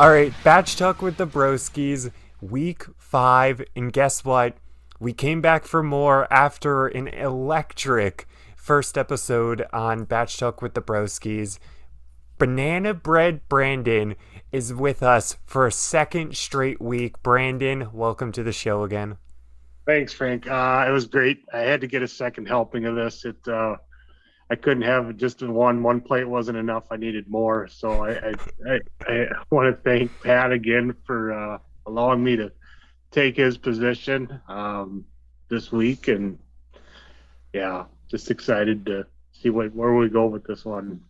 All right, Bach talk with the Broskis, week five, and guess what? We came back for more after an electric first episode on Bach talk with the Broskis. Banana Bread Brandon is with us for a second straight week. Brandon, welcome to the show again. Thanks, Frank. Uh, it was great. I had to get a second helping of this. It uh, I couldn't have just one. One plate wasn't enough. I needed more. So I I, I, I want to thank Pat again for uh, allowing me to take his position um, this week, and yeah, just excited to see what where we go with this one.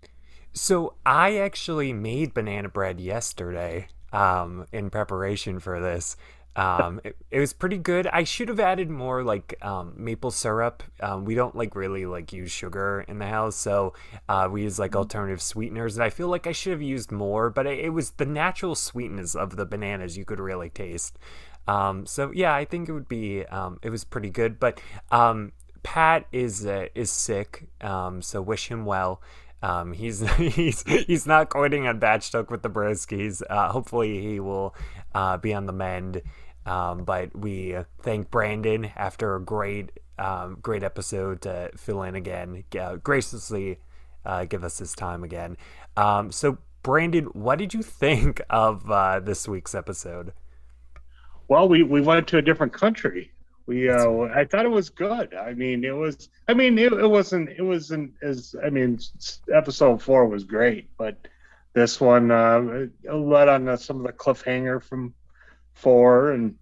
So I actually made banana bread yesterday um, in preparation for this. Um, it, it, was pretty good. I should have added more like um, maple syrup. Um, we don't like really like use sugar in the house, so uh, we use like mm-hmm. alternative sweeteners. And I feel like I should have used more, but it, it was the natural sweetness of the bananas you could really taste. Um, so yeah, I think it would be. Um, it was pretty good, but um, Pat is uh, is sick, so wish him well. Um, he's he's he's not quitting on Bach Talk with the Broskis. Uh, hopefully, he will uh, be on the mend. Um, but we thank Brandon after a great, um, great episode to fill in again, uh, graciously uh, give us his time again. Um, so, Brandon, what did you think of uh, this week's episode? Well, we, we went to a different country. We uh, I thought it was good. I mean, it was. I mean, it, it wasn't. It wasn't as. I mean, episode four was great, but this one uh, led on some of the cliffhanger from four, and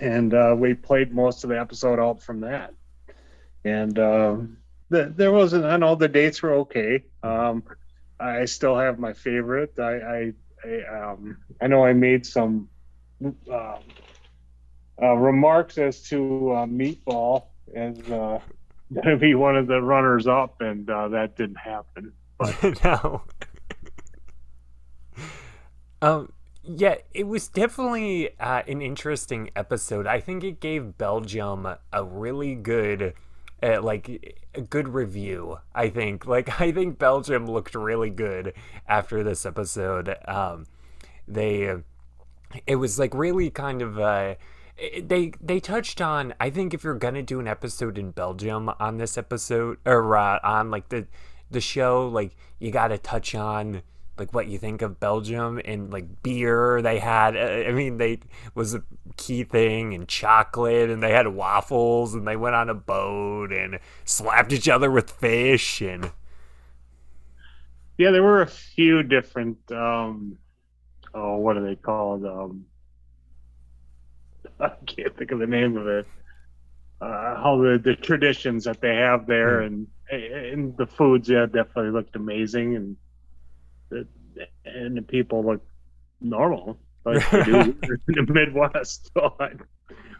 and uh, we played most of the episode out from that. And uh, the, there wasn't. I know the dates were okay. Um, I still have my favorite. I I I, um, I know I made some uh, uh remarks as to uh, Meatball as uh, going to be one of the runners up, and that didn't happen. But no. Um, yeah, it was definitely uh, an interesting episode. I think it gave Belgium a really good, uh, like, a good review. I think, like, I think Belgium looked really good after this episode. Um, they, it was like really kind of. Uh, they they touched on I think if you're gonna do an episode in Belgium on this episode or uh, on like the the show like you got to touch on like what you think of Belgium and like beer they had. Uh, I mean they was a key thing and chocolate and they had waffles and they went on a boat and slapped each other with fish and yeah there were a few different um oh what are they called? Um I can't think of the name of it. Uh, how the, the traditions that they have there mm. and and the foods yeah definitely looked amazing and and the people look normal like they do in the Midwest. So I,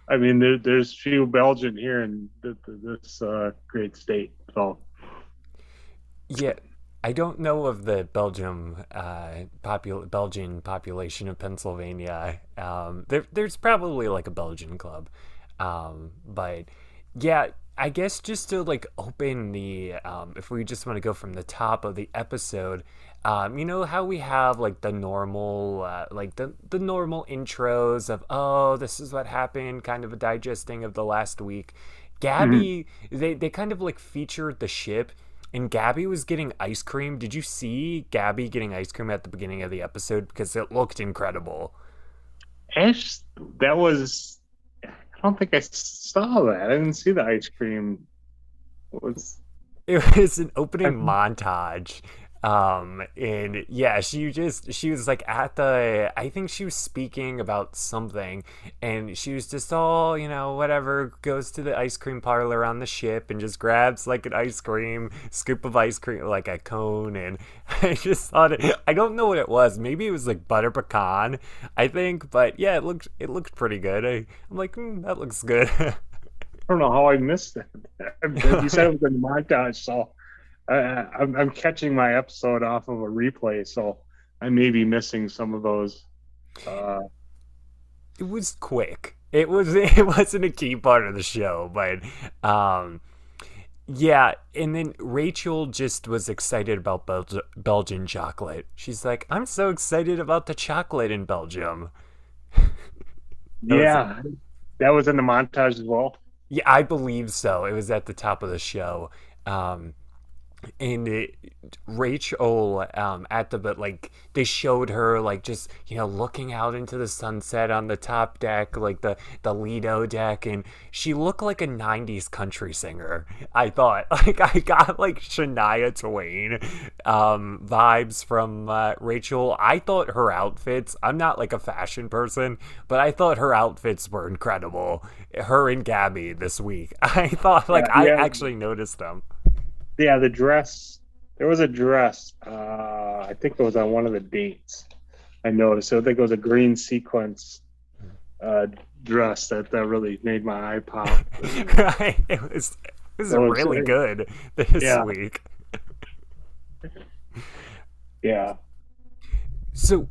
I mean, there, there's few Belgian here in this uh, great state. So yeah, I don't know of the Belgium uh, popul- Belgian population of Pennsylvania. Um, there, there's probably like a Belgian club, um, but yeah, I guess just to like open the, um, if we just want to go from the top of the episode, um, you know how we have like the normal, uh, like the the normal intros of oh this is what happened, kind of a digesting of the last week. Gabby, mm-hmm. they they kind of like featured the ship, and Gabby was getting ice cream. Did you see Gabby getting ice cream at the beginning of the episode because it looked incredible? Ash, that was. I don't think I saw that. I didn't see the ice cream. It was it was an opening montage um and yeah she just she was like at the i think she was speaking about something and she was just all you know whatever goes to the ice cream parlor on the ship and just grabs like an ice cream scoop of ice cream like a cone and i just thought it, i don't know what it was. Maybe it was like butter pecan i think but yeah it looked it looked pretty good. I, i'm like mm, that looks good. I don't know how I missed that. you said it was in the montage, so I, I'm, I'm catching my episode off of a replay, so I may be missing some of those. Uh, it was quick. It was it wasn't a key part of the show, but um, Yeah, and then Rachel just was excited about Bel- Belgian chocolate. She's like, "I'm so excited about the chocolate in Belgium." Yeah, was, that was in the montage as well. Yeah, I believe so. It was at the top of the show. Um, and it, Rachel um, at the but like they showed her like just you know looking out into the sunset on the top deck like the the Lido deck and she looked like a 90s country singer I thought. Like I got like Shania Twain um, vibes from uh, Rachel. I thought her outfits I'm not like a fashion person but I thought her outfits were incredible. Her and Gabby this week. I thought like yeah, yeah. I actually noticed them yeah, the dress. There was a dress. Uh, I think it was on one of the dates. I noticed. So I think it was a green sequence uh, dress that, that really made my eye pop. right. It was. Was so really good this yeah. week. yeah. So,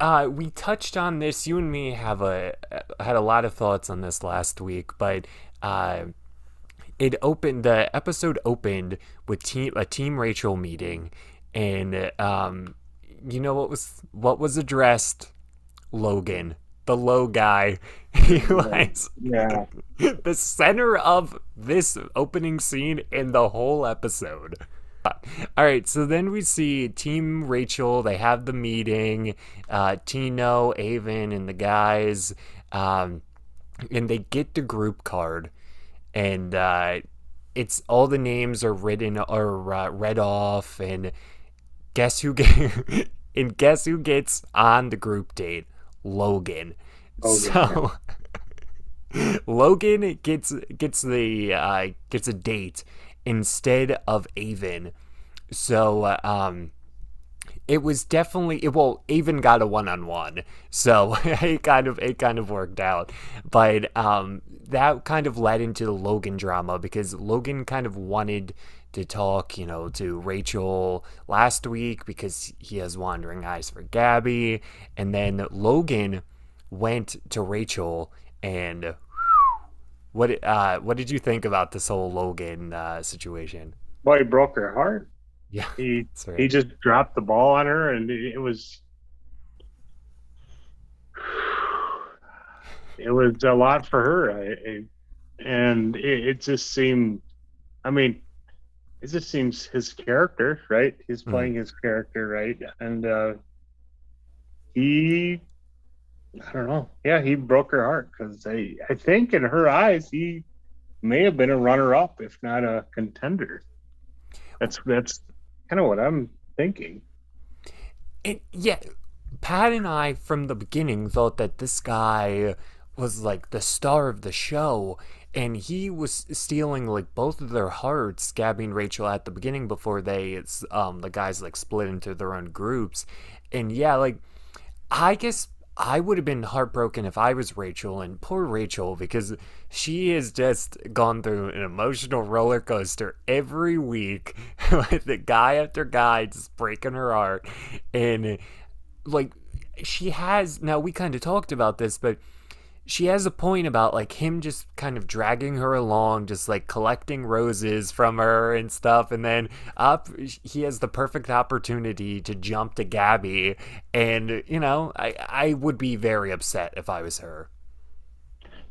uh, we touched on this. You and me have a had a lot of thoughts on this last week, but uh, it opened the episode opened with team a team Rachel meeting, and um, you know what was what was addressed? Logan, the low guy. He was yeah. the center of this opening scene in the whole episode. All right, so then we see Team Rachel. They have the meeting. Uh, Tino, Aven, and the guys, um, and they get the group card and uh, it's all the names are written or uh, read off, and guess who get, and guess who gets on the group date? Logan. Oh, so Logan gets gets the uh, gets a date instead of Aven. So uh, um, it was definitely it well even got a one-on-one. So it kind of it kind of worked out. But um that kind of led into the logan drama because logan kind of wanted to talk you know to rachel last week because he has wandering eyes for gabby. And then logan went to rachel and what uh what did you think about this whole logan uh situation? Well he broke her heart yeah, he right. he just dropped the ball on her, and it, was it was a lot for her. And it, it, just seemed, I mean, it just seems his character, right? He's hmm. playing mm. his character, right? And uh, he, I don't know, yeah, he broke her heart because I, I think in her eyes he may have been a runner-up, if not a contender. That's that's kind of what I'm thinking. It, yeah, Pat and I from the beginning thought that this guy was like the star of the show, and he was stealing like both of their hearts, Gabby and Rachel at the beginning before they, it's um, the guys like split into their own groups, and yeah, like I guess I would have been heartbroken if I was Rachel, and poor Rachel, because she has just gone through an emotional roller coaster every week with the guy after guy just breaking her heart. And, like, she has, now we kind of talked about this, but she has a point about like him just kind of dragging her along just like collecting roses from her and stuff. And then up he has the perfect opportunity to jump to Gabby. And you know I I would be very upset if I was her.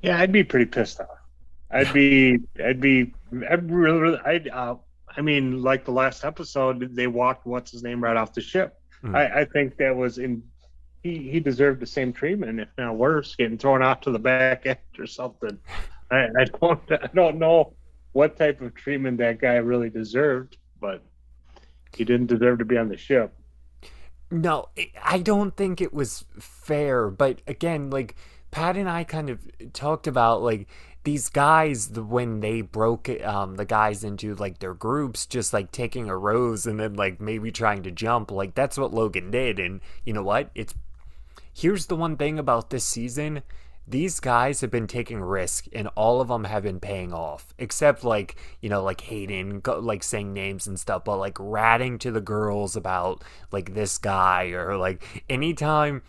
Yeah I'd be pretty pissed off. I'd be I'd be I'd really I'd uh, I mean like the last episode they walked what's his name right off the ship mm. I I think that was in he he deserved the same treatment, if not worse, getting thrown out to the back end or something. I, I don't I don't know what type of treatment that guy really deserved, but he didn't deserve to be on the ship. No, I don't think it was fair. But again, like Pat and I kind of talked about like these guys when they broke um, the guys into like their groups just like taking a rose and then like maybe trying to jump like that's what logan did. And you know what? It's Here's the one thing about this season. These guys have been taking risk and all of them have been paying off except like you know like hayden like saying names and stuff but like ratting to the girls about like this guy or like anytime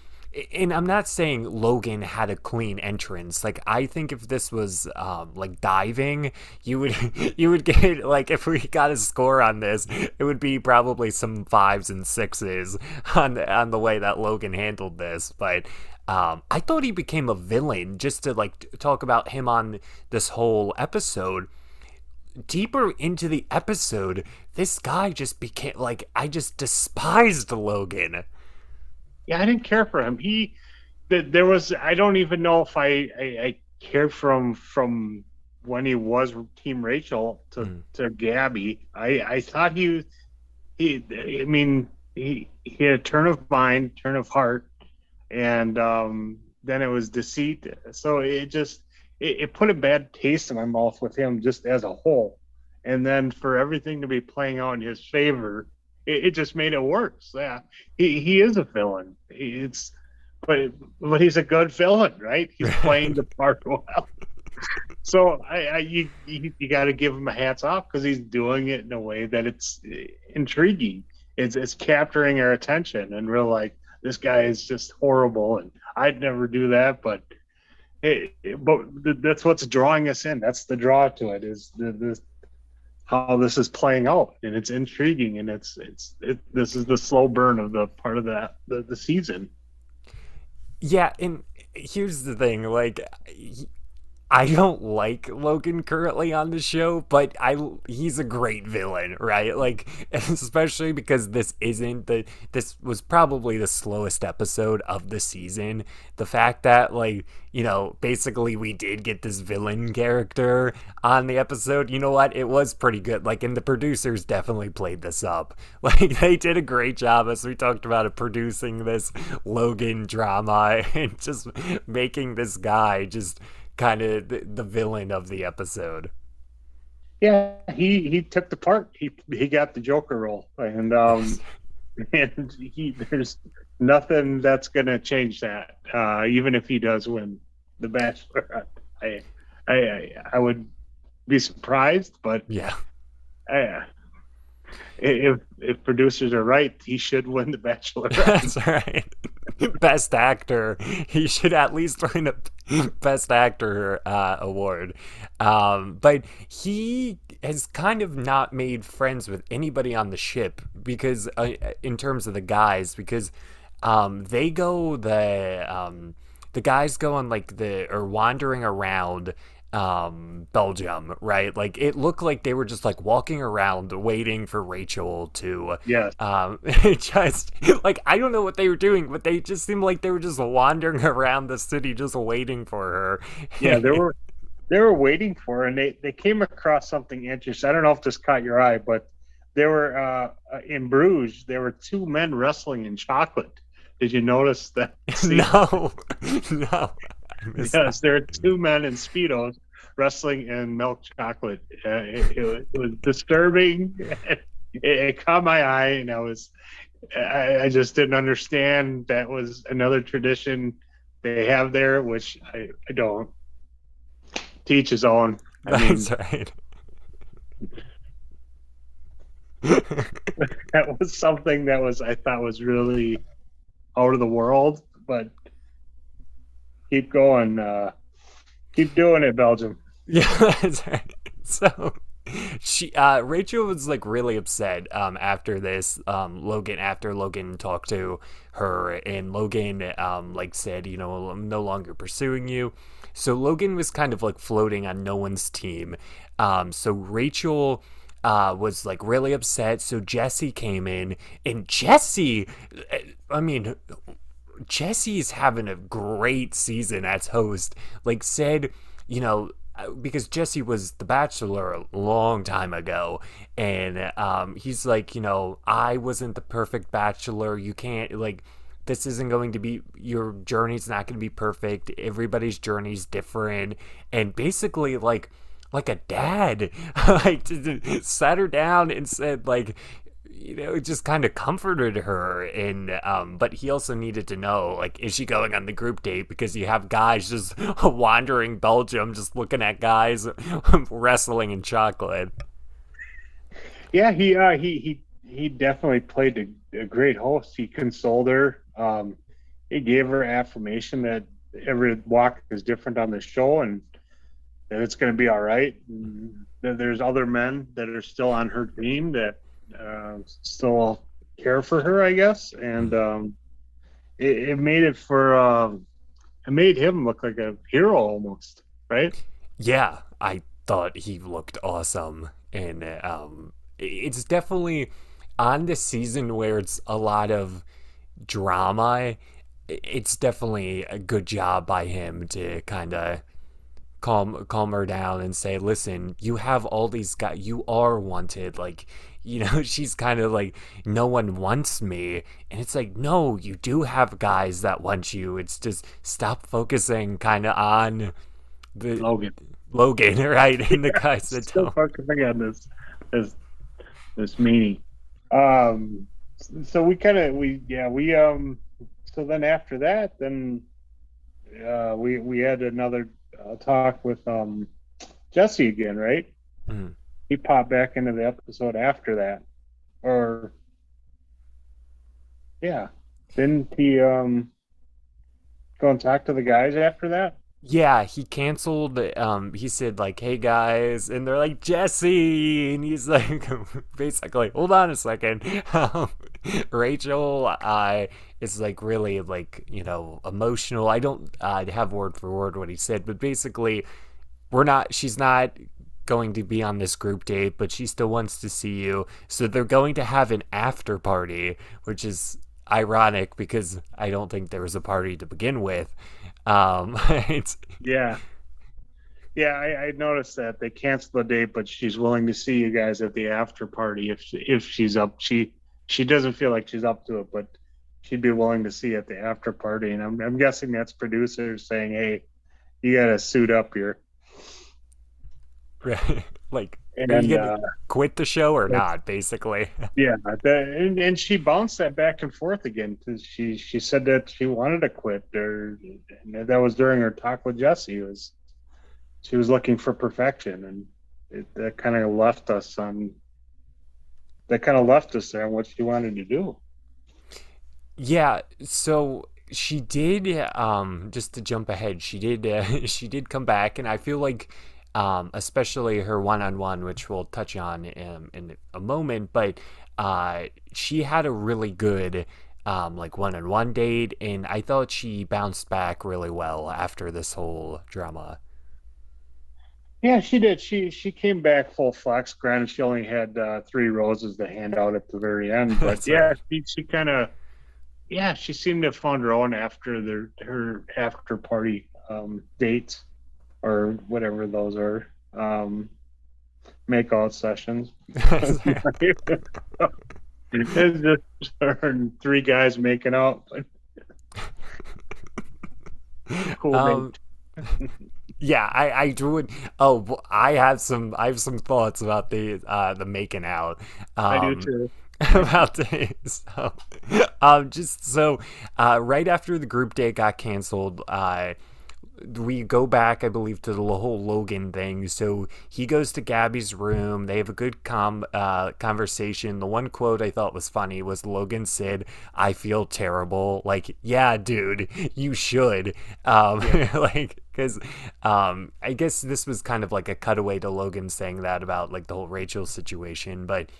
and I'm not saying Logan had a clean entrance. Like I think if this was um, like diving, you would you would get like if we got a score on this, it would be probably some fives and sixes on the, on the way that Logan handled this. But um, I thought he became a villain just to like talk about him on this whole episode. Deeper into the episode, this guy just became like I just despised Logan yeah, I didn't care for him. He, there was, I don't even know if I, I, I cared from from when he was Team Rachel to mm. to Gabby. I, I thought he, he, I mean, he he had a turn of mind, turn of heart, and um, then it was deceit. So it just it, it put a bad taste in my mouth with him just as a whole. And then for everything to be playing out in his favor, it, it just made it worse. Yeah, he he is a villain. It's but but he's a good villain, right? He's playing the part well. so I, I you you, you got to give him a hats off because he's doing it in a way that it's eh, intriguing. It's it's capturing our attention, and we're like, this guy is just horrible, and I'd never do that, but. It, but that's what's drawing us in. That's the draw to it. Is the, the how this is playing out and it's intriguing and it's it's it, this is the slow burn of the part of that the, the season. Yeah and here's the thing like I don't like Logan currently on the show, but I he's a great villain, right? Like especially because this isn't the this was probably the slowest episode of the season. The fact that like, you know, basically we did get this villain character on the episode, you know what? It was pretty good. Like and the producers definitely played this up. Like they did a great job as we talked about it producing this Logan drama and just making this guy just kind of the, the villain of the episode. Yeah, he he took the part. He he got the Joker role, and um, and he there's nothing that's gonna change that. Uh, even if he does win the Bachelor, I I I, would be surprised, but yeah, I, if if producers are right, he should win the Bachelor. That's right. Best actor. He should at least win a Best Actor uh, award. Um, but he has kind of not made friends with anybody on the ship because, uh, in terms of the guys, because um, they go the um, the guys go on like the or wandering around um, Belgium, right? Like it looked like they were just like walking around waiting for Rachel to yeah. Um just like I don't know what they were doing, but they just seemed like they were just wandering around the city just waiting for her. yeah, they were they were waiting for her and they, they came across something interesting. I don't know if this caught your eye, but there were uh, in Bruges, there were two men wrestling in chocolate. Did you notice that? no. no. Yes, there are two men in speedos wrestling in milk chocolate. Uh, it, it, it, was disturbing. It, it, caught my eye, and I was, I, I, just didn't understand that was another tradition they have there, which I, I don't. Teach his own. I That's mean, right. that was something that was I thought was really out of the world, but keep going. Uh, keep doing it, Belgium. Yeah. So she uh Rachel was like really upset um after this um Logan after Logan talked to her and Logan um like said, you know, I'm no longer pursuing you. So Logan was kind of like floating on no one's team. Um so Rachel uh, was like really upset. So Jesse came in, and Jesse, I mean, Jesse's having a great season as host. Like, said, you know, uh, because Jesse was the Bachelor a long time ago, and um, he's like, you know, I wasn't the perfect Bachelor. You can't like. This isn't going to be your journey's not going to be perfect. Everybody's journey's different, and basically, like, like a dad, like sat her down and said, like, you know, it just kind of comforted her. And um, but he also needed to know, like, is she going on the group date? Because you have guys just wandering Belgium, just looking at guys wrestling in chocolate. Yeah, he uh, he he he definitely played a, a great host. He consoled her. Um, he gave her affirmation that every walk is different on the show and that it's going to be all right. And there's other men that are still on her team that uh, still care for her, I guess. And um, it, it, made it for um, it made him look like a hero almost, right? Yeah, I thought he looked awesome, and um, it's definitely on the season where it's a lot of drama it's definitely a good job by him to kind of calm calm her down and say, "Listen, you have all these guys. You are wanted. Like, you know, she's kind of like, no one wants me, and it's like, no, you do have guys that want you. It's just stop focusing kind of on the Logan, Logan, right? And the guys that Still don't. focusing on this, this, this meanie. Um, so we kind of we yeah we um so then after that, then uh, we we had another uh, talk with um, Jesse again, right? Mm-hmm. He popped back into the episode after that, or yeah, didn't he um, go and talk to the guys after that? Yeah, he canceled. Um, he said like, "Hey guys," and they're like, "Jesse," and he's like, basically, "Hold on a second. Um, Rachel, I is like really like you know emotional. I don't uh, have word for word what he said, but basically, we're not. She's not going to be on this group date, but she still wants to see you. So they're going to have an after party, which is ironic because I don't think there was a party to begin with. Um, yeah. Yeah, I, I, noticed that they canceled the date, but she's willing to see you guys at the after party if if she's up. She she doesn't feel like she's up to it, but she'd be willing to see at the after party. And I'm I'm guessing that's producers saying, "Hey, you got to suit up here." Right. like, and, are you uh, quit the show or not? Basically. yeah, the, and, and she bounced that back and forth again because she she said that she wanted to quit, or that was during her talk with Jesse. Was she was looking for perfection, and it, that kind of left us on. That kind of left us there on what she wanted to do. Yeah. So she did. Um, just to jump ahead, she did. Uh, she did come back, and I feel like um, especially her one on one, which we'll touch on in, in a moment. But uh, she had a really good um, like one on one date, and I thought she bounced back really well after this whole drama. Yeah, she did. She she came back full flex. Granted, she only had uh, three roses to hand out at the very end, but yeah, right. she, she kind of yeah, she seemed to have found her own after their her after party um, dates or whatever those are. Um, make out sessions. it's just three guys making out. cool. Um, yeah, I I drew it. Oh, I have some I have some thoughts about the uh the making out. Um, I do um, too. about this. So, um, just so uh, right after the group date got canceled, uh, we go back, I believe, to the whole Logan thing. So he goes to Gabby's room. They have a good com uh, conversation. The one quote I thought was funny was Logan said, "I feel terrible." Like, yeah, dude, you should. Um, yeah. like, because um, I guess this was kind of like a cutaway to Logan saying that about like the whole Rachel situation, but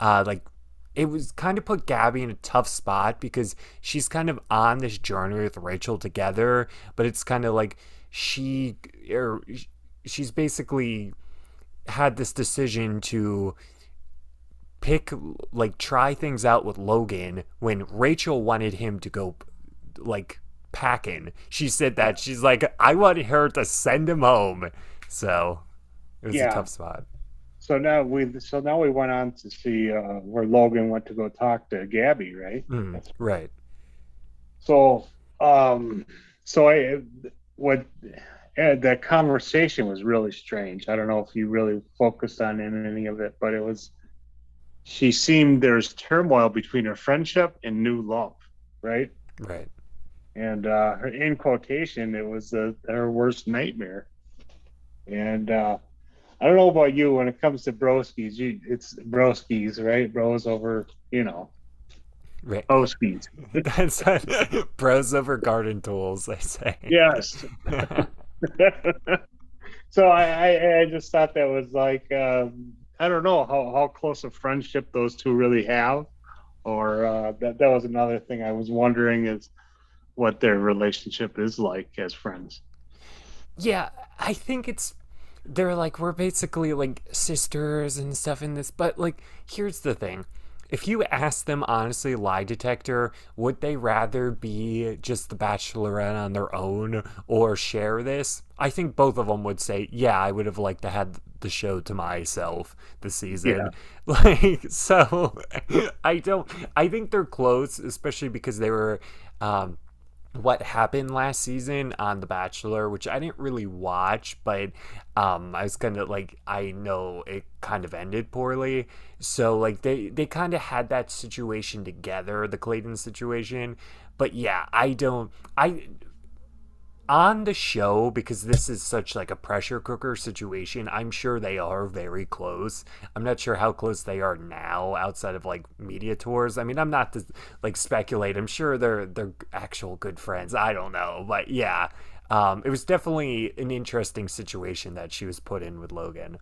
uh, like it was kind of put Gabby in a tough spot because she's kind of on this journey with Rachel together, but it's kind of like she or er, she's basically had this decision to pick like try things out with Logan when Rachel wanted him to go like packing. She said that she's like I want her to send him home. So it was yeah. a tough spot so now we so now we went on to see uh, where Logan went to go talk to Gabby, right? Mm, right. So, um, so I what uh, that conversation was really strange. I don't know if you really focused on any of it, but it was. She seemed there's turmoil between her friendship and new love, right? Right. And uh, her, in quotation, it was uh, her worst nightmare. And uh, I don't know about you when it comes to broskies. You, it's broskies, right? Bros over, you know. Right. Speed. That's bros over garden tools, they say. Yes. so I, I, I just thought that was like um, I don't know how, how close a friendship those two really have, or uh, that that was another thing I was wondering is what their relationship is like as friends. Yeah, I think it's they're like we're basically like sisters and stuff in this, but like here's the thing if you ask them honestly, lie detector, would they rather be just the Bachelorette on their own or share this? I think both of them would say, yeah, I would have liked to have the show to myself this season. Yeah. Like, so I don't, I think they're close, especially because they were, um, what happened last season on The Bachelor, which I didn't really watch, but um, I was kind of like, I know it kind of ended poorly. So like they they kind of had that situation together, the Clayton situation. But yeah, I don't. I on the show because this is such like a pressure cooker situation i'm sure they are very close. I'm not sure how close they are now outside of like media tours. I mean i'm not to like speculate. I'm sure they're they're actual good friends. I don't know. But yeah um, it was definitely an interesting situation that she was put in with logan.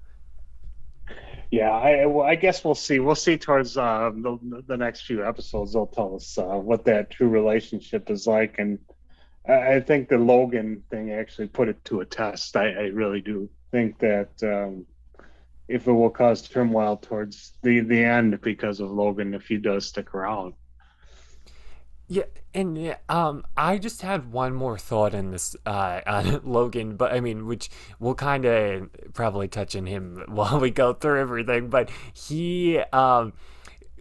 Yeah i well, i guess we'll see. We'll see towards uh, the, the next few episodes. They'll tell us uh, what that true relationship is like and I think the Logan thing actually put it to a test. I, I really do think that um, if it will cause turmoil towards the the end because of Logan, if he does stick around. Yeah, and um, I just had one more thought in this uh, on Logan, but I mean, which we'll kind of probably touch on him while we go through everything. But he, um,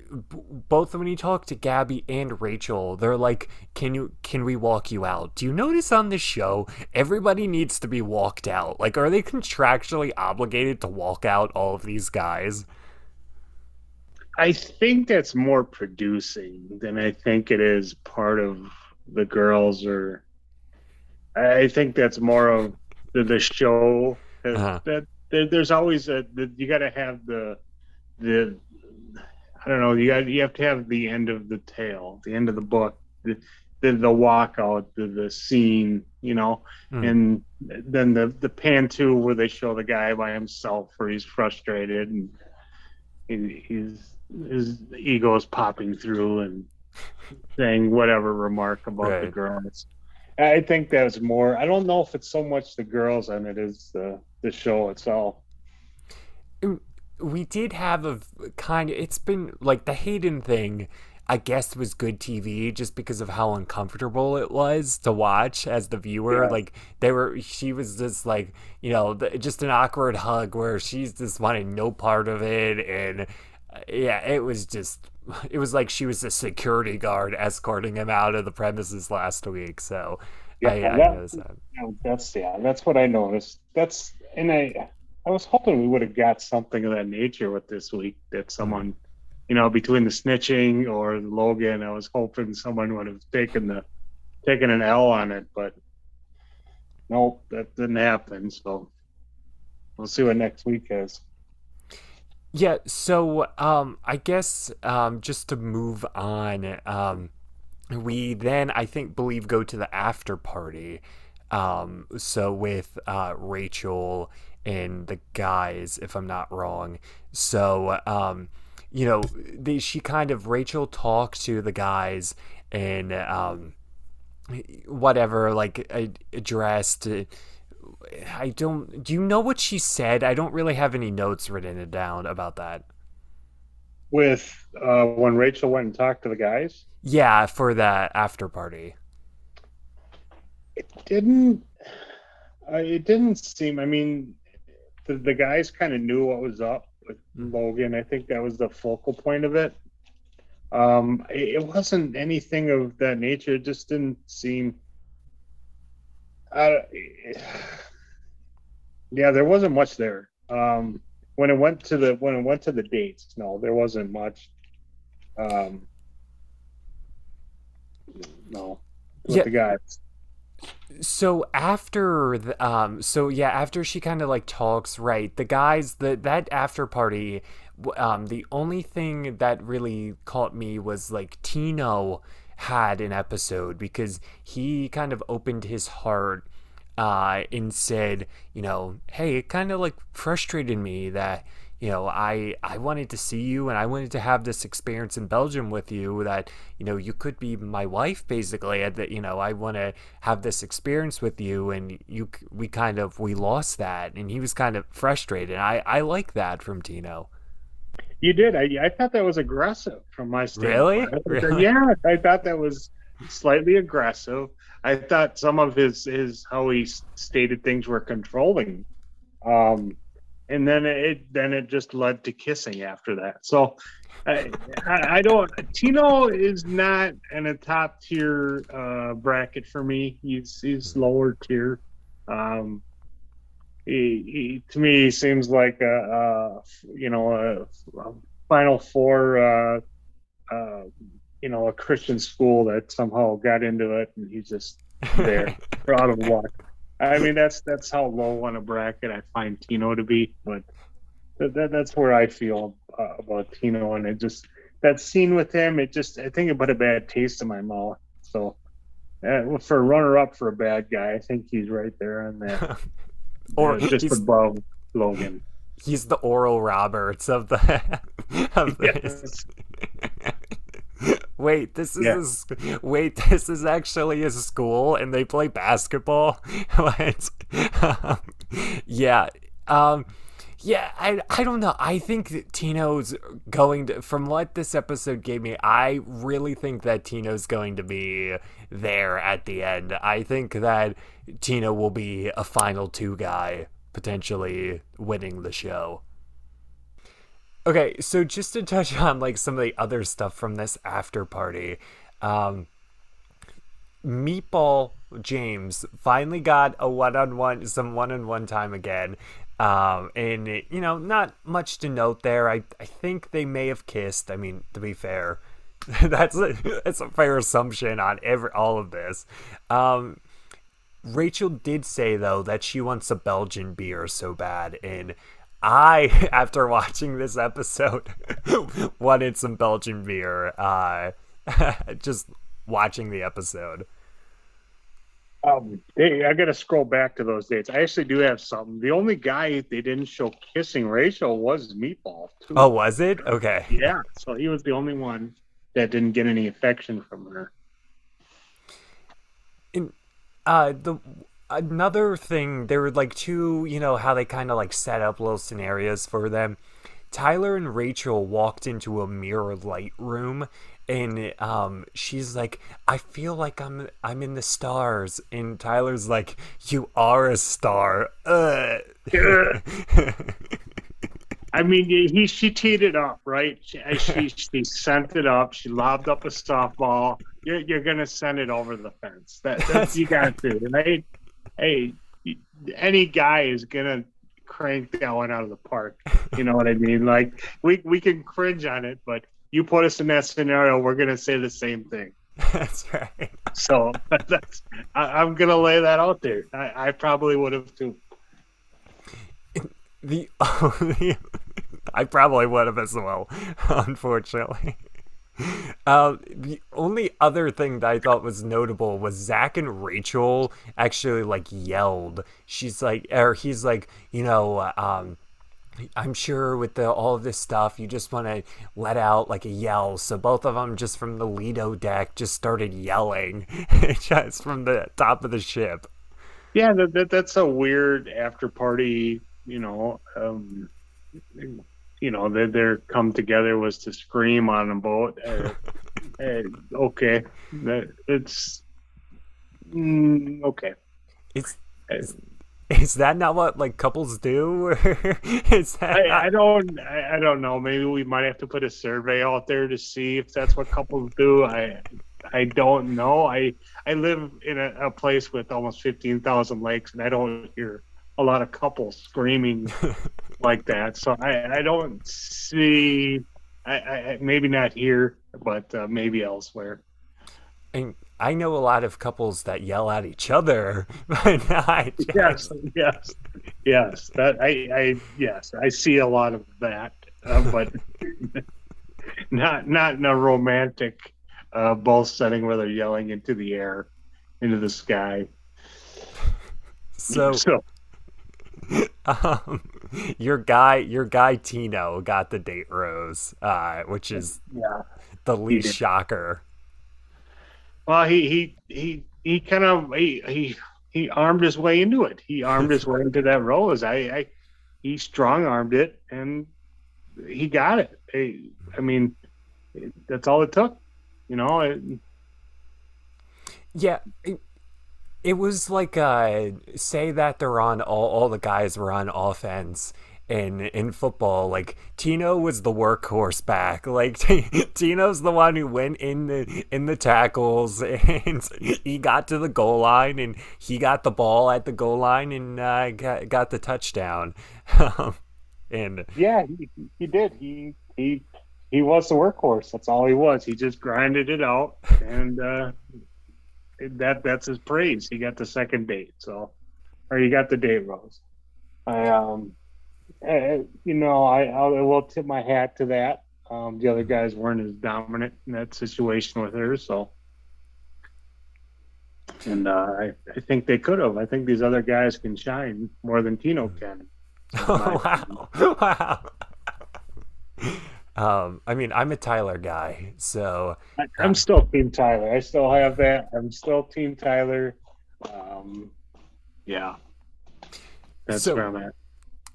both when you talk to Gabby and Rachel, they're like, "Can you can we walk you out?" Do you notice on this show everybody needs to be walked out? Like are they contractually obligated to walk out all of these guys? I think that's more producing than I think it is part of the girls or I think that's more of the, the show uh-huh. that, that there's always a the, you got to have the the I don't know. You got you have to have the end of the tale, the end of the book, the the, the walkout, the, the scene, you know, mm. and then the the pan two where they show the guy by himself where he's frustrated and he, he's his ego is popping through and saying whatever remark about right. the girls. I think that's more. I don't know if it's so much the girls and it is the the show itself we did have a kind of it's been like the Hayden thing I guess was good TV just because of how uncomfortable it was to watch as the viewer. Yeah. Like they were, she was just like, you know, just an awkward hug where she's just wanting no part of it, and uh, yeah, it was just, it was like she was a security guard escorting him out of the premises last week. So yeah, I, that, I that. That's yeah, that's what I noticed. That's and I I was hoping we would have got something of that nature with this week. That someone, you know, between the snitching or Logan, I was hoping someone would have taken the taken an L on it, but nope, that didn't happen. So we'll see what next week is. Yeah, so um, I guess um, just to move on, um, we then I think believe go to the after party. Um, so with uh, Rachel and the guys, if I'm not wrong. So, um, you know, they, she kind of Rachel talked to the guys and um, whatever, like addressed. I don't. Do you know what she said? I don't really have any notes written down about that. With uh, when Rachel went and talked to the guys. Yeah, for that after party. It didn't. Uh, it didn't seem. I mean, the, the guys kind of knew what was up with mm. Logan. I think that was the focal point of it. Um, it, it wasn't anything of that nature. It just didn't seem. Uh, yeah, there wasn't much there. Um, when it went to the when it went to the dates, no, there wasn't much. Um, no, with yeah. the guys. So after the, um so yeah after she kind of like talks right the guys the that after party um the only thing that really caught me was like Tino had an episode because he kind of opened his heart uh and said you know hey it kind of like frustrated me that you know, I I wanted to see you and I wanted to have this experience in Belgium with you that, you know, you could be my wife basically that, you know, I want to have this experience with you and you we kind of we lost that and he was kind of frustrated. I I like that from Tino. You did. I I thought that was aggressive from my standpoint. Really? really? Yeah, I thought that was slightly aggressive. I thought some of his his how he stated things were controlling. Um and then it then it just led to kissing after that. So I, I don't. Tino is not in a top tier uh, bracket for me. He's he's lower tier. Um, he, he to me he seems like a, a you know a, a Final Four. Uh, uh, you know, a Christian school that somehow got into it, and he's just there out of luck. I mean, that's that's how low on a bracket I find Tino to be, but that, that that's where I feel uh, about Tino, and it just that scene with him, it just I think it put a bad taste in my mouth. So, uh, for a runner up for a bad guy, I think he's right there on that, or uh, just above Logan. He's the Oral Roberts of the of this. wait, this is yeah. a, wait, this is actually a school and they play basketball. um, yeah, um, yeah, I, I don't know. I think that Tino's going to, from what this episode gave me, I really think that Tino's going to be there at the end. I think that Tino will be a final two guy, potentially winning the show. Okay, so just to touch on like some of the other stuff from this after party, um, Meatball James finally got a one-on-one, some one-on-one time again, um, and it, you know, not much to note there. I I think they may have kissed. I mean, to be fair, that's a, that's a fair assumption on every all of this. Um, Rachel did say though that she wants a Belgian beer so bad, and I, after watching this episode, wanted some Belgian beer. Uh, just watching the episode. Um, hey, I got to scroll back to those dates. I actually do have something. The only guy they didn't show kissing Rachel was Meatball. Too. Oh, was it? Okay. Yeah, so he was the only one that didn't get any affection from her. In uh, the another thing, there were like two, you know, how they kind of like set up little scenarios for them. Tyler and Rachel walked into a mirror light room and um she's like I feel like I'm I'm in the stars and Tyler's like you are a star. Uh. I mean, he she teed it up, right? She, she, she sent it up. She lobbed up a softball. You're, you're gonna send it over the fence. That, that's you got to, right? Hey, any guy is gonna crank that one out of the park. You know what I mean? Like we we can cringe on it, but you put us in that scenario, we're gonna say the same thing. That's right. So that's I, am gonna lay that out there. I, I probably would have too. The only I probably would have as well, unfortunately. Uh, the only other thing that I thought was notable was Zach and Rachel actually like yelled. She's like, or he's like, you know, um, I'm sure with the, all of this stuff, you just want to let out like a yell. So both of them, just from the Lido deck, just started yelling, just from the top of the ship. Yeah, that, that that's a weird after party. You know, um, you know, their, their come together was to scream on a boat. Uh, uh, okay, that it's mm, okay. It's, it's is that not what like couples do? is that I, not... I don't I, I, don't know. Maybe we might have to put a survey out there to see if that's what couples do. I I don't know. I I live in a, a place with almost fifteen thousand lakes, and I don't hear a lot of couples screaming like that. So I, I don't see, I, I maybe not here, but uh, maybe elsewhere. And I know a lot of couples that yell at each other, but not. Yes, yes, yes. That I, I, yes, I see a lot of that, uh, but not not in a romantic, uh, both setting where they're yelling into the air, into the sky. So, so um, your guy, your guy Tino got the date rose, uh, which is yeah. the least shocker. Well, he he he he kind of he he he armed his way into it. He armed his way into that rose. I, I he strong armed it and he got it. I, I mean, that's all it took. You know. It, yeah. It, was like uh, say that they're on all all the guys were on offense in in football like Tino was the workhorse back. Like Tino's the one who went in the in the tackles and he got to the goal line and he got the ball at the goal line and uh, got, got the touchdown. And yeah he, he did. He he he was the workhorse. That's all he was. He just grinded it out and uh that that's his praise. He got the second date, so or he got the date rose. I um, I, you know, I I will tip my hat to that. Um, the other guys weren't as dominant in that situation with her, so. And uh, I, I think they could have. I think these other guys can shine more than Tino can. Oh, wow. Wow. Um, I mean, I'm a Tyler guy, so I, am still Team Tyler. I still have that. I'm still Team Tyler. Um, yeah, that's so, where I'm at.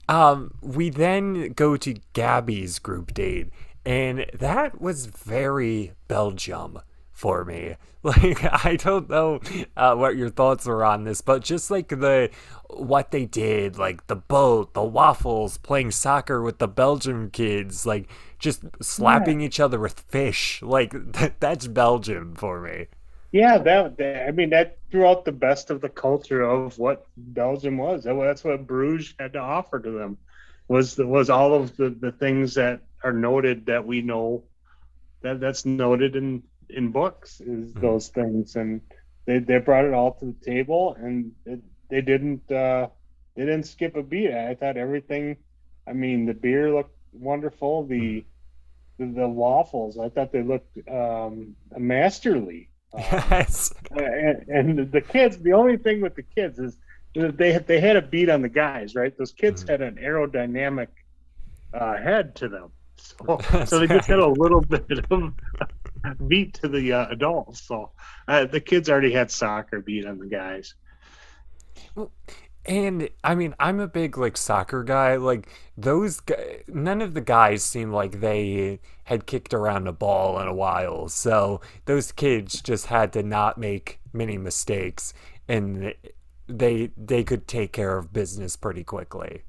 Um, we then go to Gabby's group date, and that was very Belgium for me. Like I don't know uh, what your thoughts are on this, but just like the what they did, like the boat, the waffles, playing soccer with the Belgium kids, like just slapping yeah. each other with fish, like that, that's Belgium for me. Yeah, that, that, I mean that threw out the best of the culture of what Belgium was. That's what Bruges had to offer to them was was all of the, the things that are noted that we know that that's noted in in books is mm-hmm. those things, and they they brought it all to the table, and it, they didn't uh, they didn't skip a beat. I thought everything. I mean, the beer looked wonderful. The the, the waffles, I thought they looked um, masterly. Um, yes. And, and, the kids, the only thing with the kids is they they had a beat on the guys, right? Those kids mm-hmm. had an aerodynamic uh, head to them, so, so they just had a little bit of beat to the uh, adults. So uh, the kids already had soccer beat on the guys. And I mean, I'm a big like soccer guy. Like those, none of the guys seem like they had kicked around a ball in a while. So those kids just had to not make many mistakes, and they they could take care of business pretty quickly.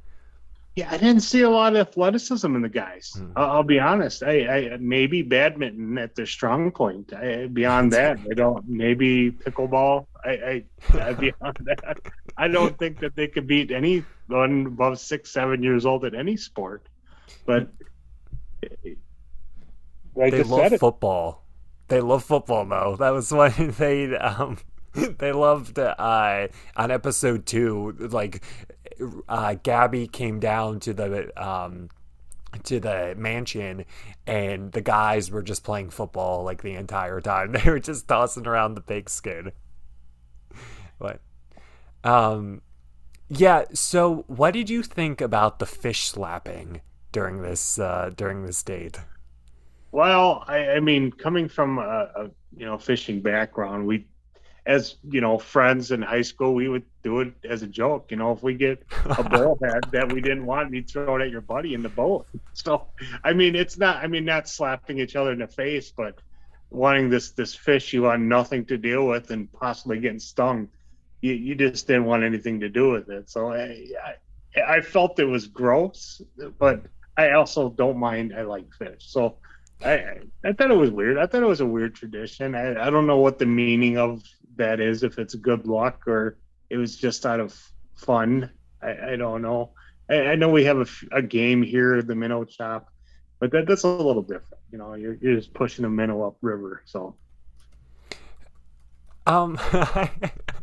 Yeah, I didn't see a lot of athleticism in the guys. Mm-hmm. I'll, I'll, be honest. I, I, maybe badminton at their strong point. I, beyond that, I don't. Maybe pickleball. I, I beyond that, I don't think that they could beat anyone above six, seven years old at any sport. But I they love football. They love football, though. That was why they um they loved uh on episode two like uh, Gabby came down to the um, to the mansion and the guys were just playing football like the entire time. They were just tossing around the pigskin. But um yeah, so what did you think about the fish slapping during this uh during this date? Well, I, I mean, coming from a, a you know fishing background, we as you know friends in high school we would do it as a joke you know if we get a bullhead that we didn't want we'd throw it at your buddy in the boat so i mean it's not i mean not slapping each other in the face but wanting this this fish you want nothing to deal with and possibly getting stung you, you just didn't want anything to do with it so I, I i felt it was gross but i also don't mind i like fish so I, I thought it was weird. I thought it was a weird tradition. I, I don't know what the meaning of that is, if it's good luck or it was just out of fun. I, I don't know. I, I, know we have a, a game here, the minnow chop, but that, that's a little different. You know, you're, you're just pushing a minnow up river. So Um,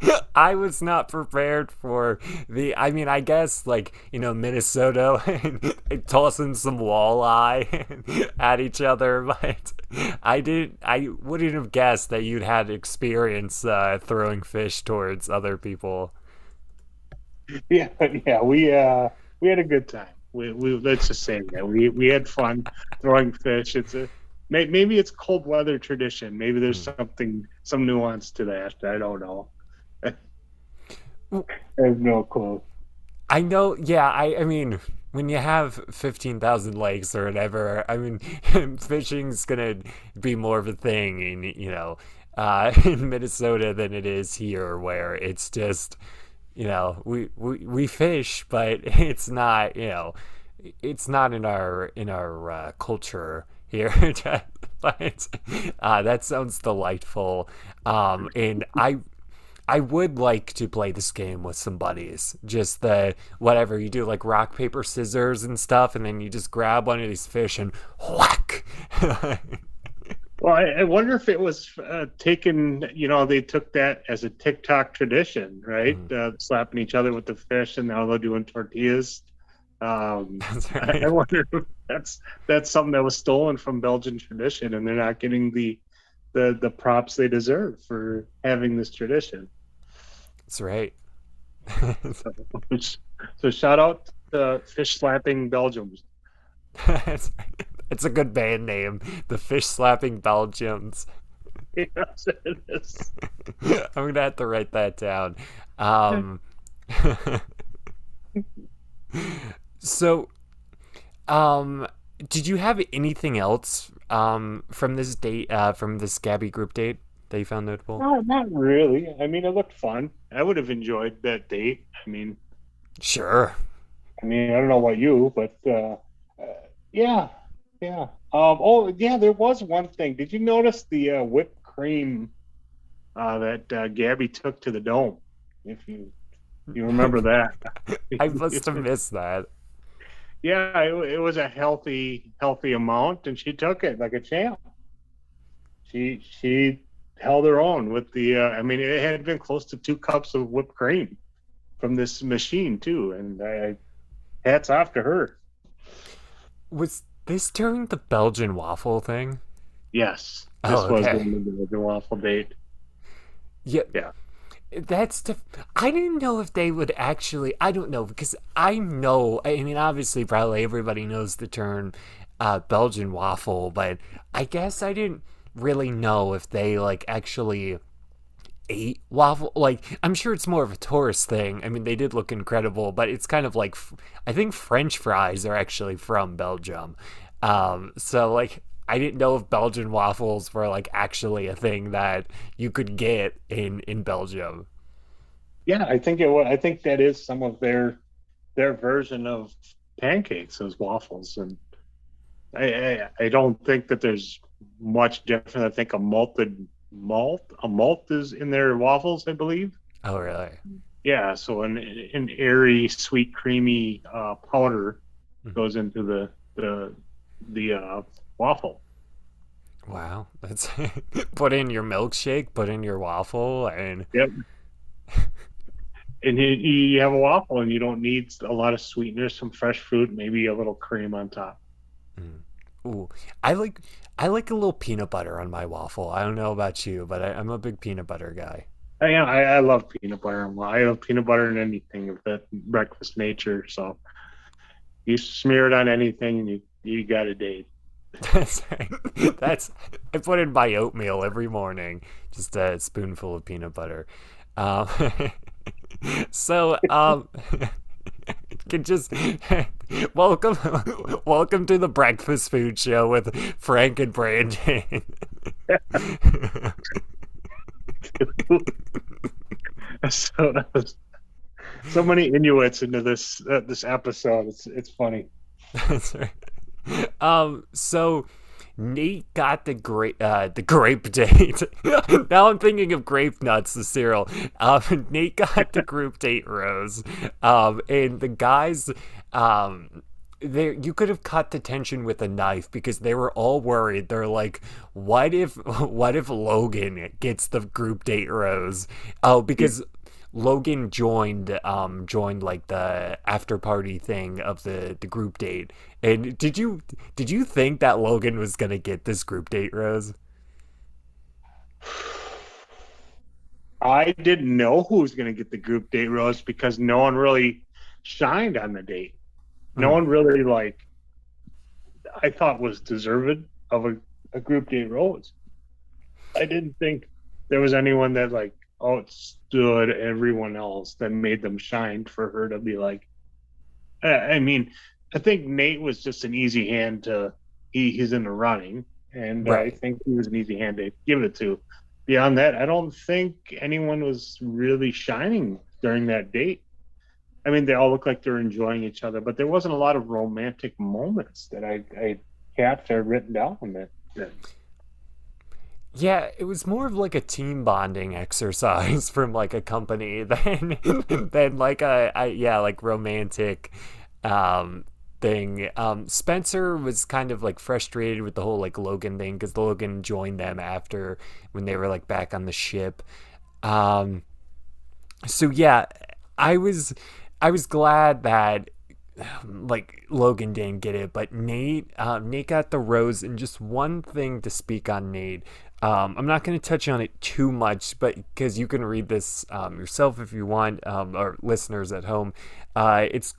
I was not prepared for the. I mean, I guess like you know Minnesota and tossing some walleye at each other, but I didn't. I wouldn't have guessed that you'd had experience uh, throwing fish towards other people. Yeah, yeah, we uh we had a good time. We, we let's just say that we we had fun throwing fish. It's a maybe it's cold weather tradition. Maybe there's hmm. something some nuance to that. I don't know. Have no clue. I know. Yeah, I. I mean, when you have fifteen thousand lakes or whatever, I mean, fishing's gonna be more of a thing in you know uh, in Minnesota than it is here, where it's just you know we we we fish, but it's not you know it's not in our in our uh, culture here. but uh, that sounds delightful, um, and I I would like to play this game with some buddies. Just the whatever you do, like rock paper scissors and stuff, and then you just grab one of these fish and whack. well, I, I, wonder if it was uh, taken. You know, they took that as a TikTok tradition, right? Mm. Uh, slapping each other with the fish, and now they're doing tortillas. Um, right. I, I wonder if that's that's something that was stolen from Belgian tradition, and they're not getting the the the props they deserve for having this tradition. That's right. so, shout out to Fish Slapping Belgiums. it's, a good band name, the Fish Slapping Belgiums. Yes, it is. I'm gonna have to write that down. Um, so, um, did you have anything else um, from this date, uh, from this Gabby group date? That you found notable? No, not really. I mean, it looked fun. I would have enjoyed that date. I mean, sure. I mean, I don't know about you, but uh, uh, yeah, yeah. Um, oh, yeah. There was one thing. Did you notice the uh, whipped cream uh, that uh, Gabby took to the dome? If you you remember that, I must have missed that. Yeah, it, it was a healthy healthy amount, and she took it like a champ. She she held their own with the. Uh, I mean, it had been close to two cups of whipped cream from this machine too, and I, hats off to her. Was this during the Belgian waffle thing? Yes, this oh, okay. was the Belgian waffle date. Yeah, yeah. That's the. I didn't know if they would actually. I don't know because I know. I mean, obviously, probably everybody knows the term uh, Belgian waffle, but I guess I didn't really know if they like actually ate waffle like i'm sure it's more of a tourist thing. I mean they did look incredible but it's kind of like i think french fries are actually from belgium. Um so like i didn't know if belgian waffles were like actually a thing that you could get in in belgium. Yeah i think it was i think that is some of their their version of pancakes as waffles and I, I, I don't think that there's much different. I think a malted malt, a malt is in their waffles, I believe. Oh, really? Yeah. So an an airy, sweet, creamy uh, powder mm-hmm. goes into the the the uh, waffle. Wow, that's put in your milkshake, put in your waffle, and yep. and you, you have a waffle, and you don't need a lot of sweeteners, some fresh fruit, maybe a little cream on top. Mm. Ooh, I like I like a little peanut butter on my waffle. I don't know about you, but I, am a big peanut butter guy. I, I, I love peanut butter. I love peanut butter in anything of that breakfast nature. So you smear it on anything, and you you got a date. That's That's I put in my oatmeal every morning, just a spoonful of peanut butter. Um, so um, can just welcome welcome to the breakfast food show with Frank and Brandon. so, so many Inuits into this uh, this episode. It's it's funny. That's right. Um. So Nate got the grape uh, the grape date. now I'm thinking of grape nuts, the cereal. Um, Nate got the group date rose, um, and the guys um, there you could have cut the tension with a knife because they were all worried. They're like, what if what if Logan gets the group date rose? Oh, because Logan joined um joined like the after party thing of the the group date. And did you did you think that Logan was gonna get this group date rose? I didn't know who was going to get the group date rose because no one really shined on the date. No Hmm. one really like I thought was deserved of a, a group date rose. I didn't think there was anyone that like outstood everyone else that made them shine for her to be like. I mean, I think Nate was just an easy hand to. He, he's in the running, and I think he was an easy hand to give it to. Beyond that, I don't think anyone was really shining during that date. I mean, they all look like they're enjoying each other, but there wasn't a lot of romantic moments that I, I captured written down on that. Yeah, it was more of like a team bonding exercise from like a company than than like a, a yeah like romantic um thing. Um Spencer was kind of like frustrated with the whole like Logan thing because Logan joined them after when they were like back on the ship. Um so yeah, I was I was glad that like Logan didn't get it, but Nate, um, Nate got the rose. And just one thing to speak on Nate. Um, I'm not going to touch on it too much, but because you can read this um, yourself if you want, um, or listeners at home. Uh, it's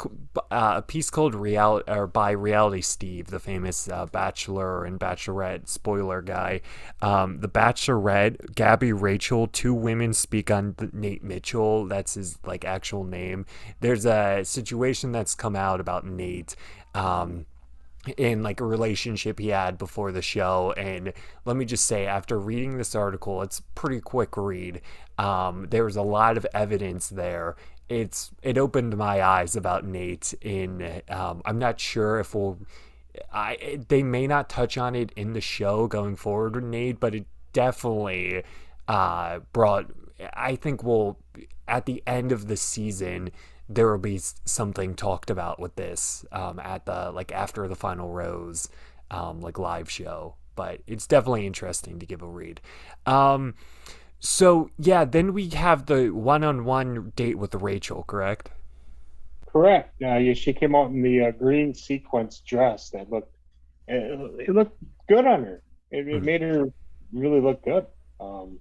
uh, a piece called "Real" or by Reality Steve, the famous uh, Bachelor and Bachelorette spoiler guy. Um, the Bachelorette, Gabby Rachel, two women speak on Nate Mitchell. That's his like actual name. There's a situation that's come out about Nate. In like a relationship he had before the show and let me just say after reading this article it's pretty quick read um, there was a lot of evidence there it's it opened my eyes about nate in um, i'm not sure if we'll I they may not touch on it in the show going forward with Nate, but it definitely uh, brought. I think we'll at the end of the season there will be something talked about with this um, at the like after the final rose um, like live show. But it's definitely interesting to give a read. Um, so yeah, then we have the one-on-one date with Rachel, correct? Correct. Uh, yeah, she came out in the uh, green sequence dress that looked it, it looked good on her. It, it Mhm. made her really look good. Um,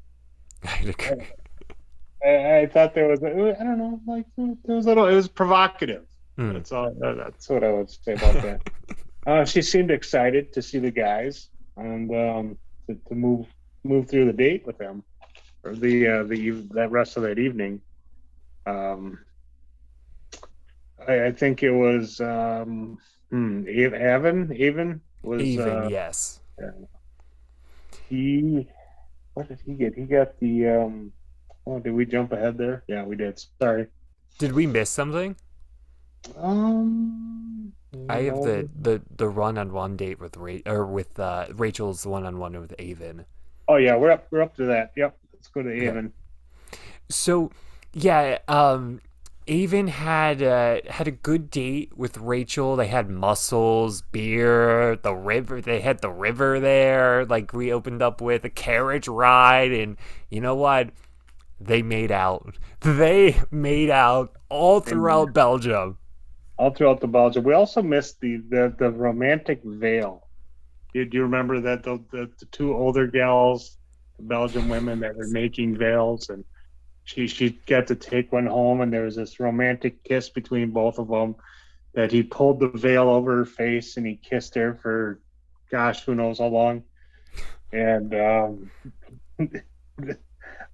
I'd agree. I, I thought there was, I don't know, like there was a little, it was provocative. Hmm. That's all. that- That's what I would say about that. uh, she seemed excited to see the guys and um, to, to move move through the date with them, or the uh, the that rest of that evening. Um, I, I think it was um, hmm, Aven. Aven was Even, uh, yes. he. What did he get? He got the. Um, oh, did we jump ahead there? Yeah, we did. Sorry. Did we miss something? Um, I have no. the the the run on one date with Ra- or with uh, Rachel's one on one with Aven. Oh yeah, we're up. We're up to that. Yep. Let's go to. Aven. So yeah, um, Aven had uh, had a good date with Rachel. They had mussels, beer, the river. They had the river there, like we opened up with a carriage ride, and you know what? They made out. They made out all throughout Belgium. all throughout the Belgium. We also missed the the, the romantic veil. Do, do you remember that the, the the two older gals, the Belgian women that were making veils, and she she got to take one home, and there was this romantic kiss between both of them. That he pulled the veil over her face and he kissed her for, gosh, who knows how long, and um,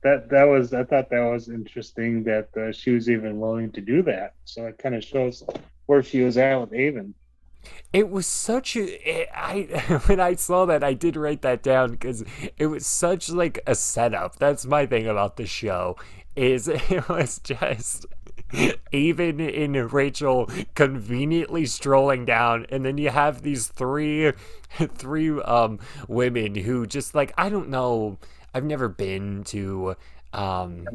that that was I thought that was interesting that uh, she was even willing to do that. So it kind of shows where she was at with Aven. It was such a it, I when I saw that I did write that down because it was such like a setup. That's my thing about the show is it was just even in Rachel conveniently strolling down and then you have these three three um women who just like I don't know I've never been to um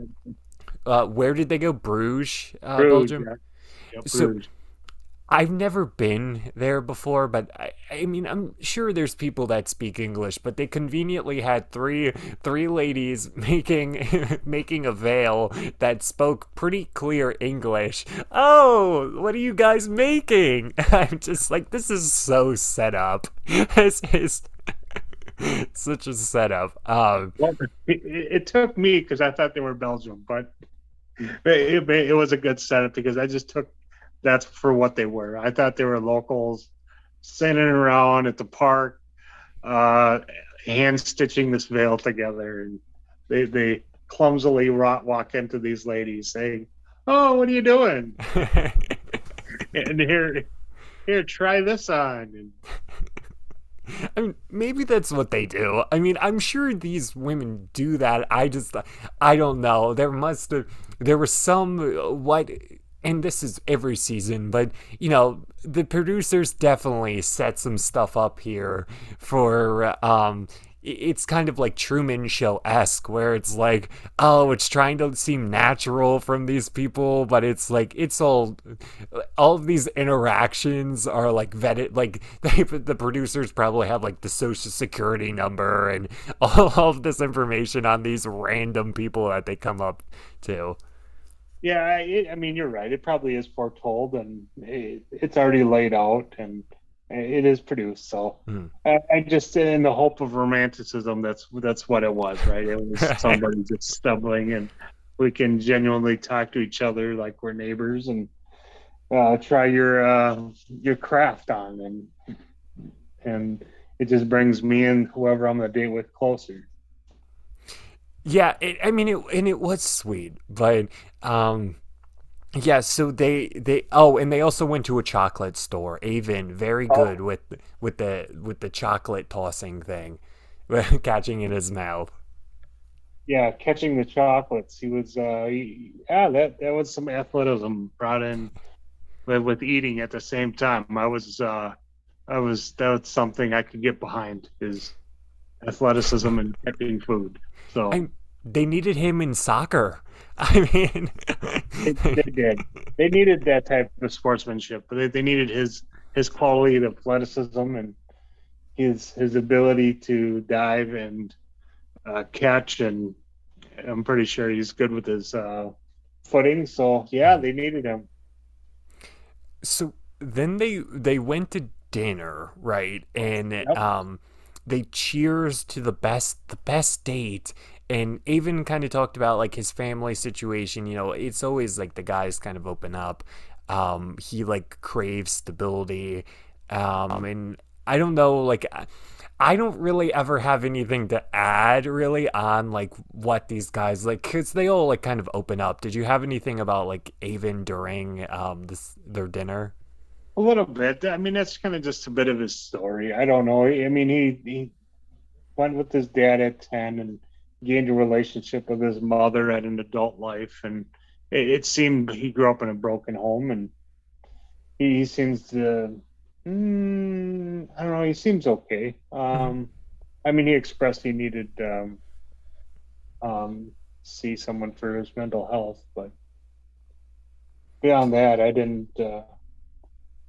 uh where did they go Bruges, uh, Bruges, Belgium yeah. Yep, So- I've never been there before, but I, I mean, I'm sure there's people that speak English, but they conveniently had three three ladies making making a veil that spoke pretty clear English. Oh, what are you guys making? I'm just like, this is so set up. This is such a setup. Um, well, it, it took me because I thought they were Belgium, but it, it, was a good setup because I just took that's for what they were. I thought they were locals sitting around at the park, uh, hand stitching this veil together, and they they clumsily walk into these ladies saying, "Oh, what are you doing?" and here, here, try this on. And, I mean, maybe that's what they do. I mean, I'm sure these women do that. I just, I don't know. There must have, there was some what and this is every season, but you know, the producers definitely set some stuff up here for um it's kind of like Truman Show esque, where it's like, oh, it's trying to seem natural from these people, but it's like it's all, all of these interactions are like vetted. Like they, the producers probably have like the social security number and all of this information on these random people that they come up to. Yeah, it, I mean, you're right. It probably is foretold, and it, it's already laid out, and it is produced. So mm. I, I, just, in the hope of romanticism, that's that's what it was, right? It was somebody just stumbling, and we can genuinely talk to each other like we're neighbors, and uh, try your uh, your craft on, and and it just brings me and whoever I'm gonna date with closer. Yeah, it, I mean, it and it was sweet, but um, yeah. So they they oh, and they also went to a chocolate store. Aven, very oh. good oh. with with the with the chocolate tossing thing, catching in his mouth. Yeah, catching the chocolates. He was uh, he, yeah, that that was some athleticism brought in with, with eating at the same time. I was uh, I was that was something I could get behind is athleticism and catching food. So I, they needed him in soccer. I mean, they, they, did. They needed that type of sportsmanship, but they, they needed his his quality of athleticism and his his ability to dive and uh, catch, and I'm pretty sure he's good with his uh, footing. So yeah, they needed him. So then they they went to dinner, right? And yep. um, they cheers to the best the best date and Aven kind of talked about like his family situation. You know, it's always like the guys kind of open up. Um, he like craves stability, um, and I don't know, like. I don't really ever have anything to add really on like what these guys like because they all like kind of open up. Did you have anything about like Aven during um this their dinner? A little bit. I mean, that's kind of just a bit of his story. I don't know. I mean, he he went with his dad at ten and gained a relationship with his mother at an adult life, and it, it seemed he grew up in a broken home, and he, he seems to. Mm, I don't know. He seems okay. Um, I mean, he expressed he needed um, um, see someone for his mental health, but beyond that, I didn't uh,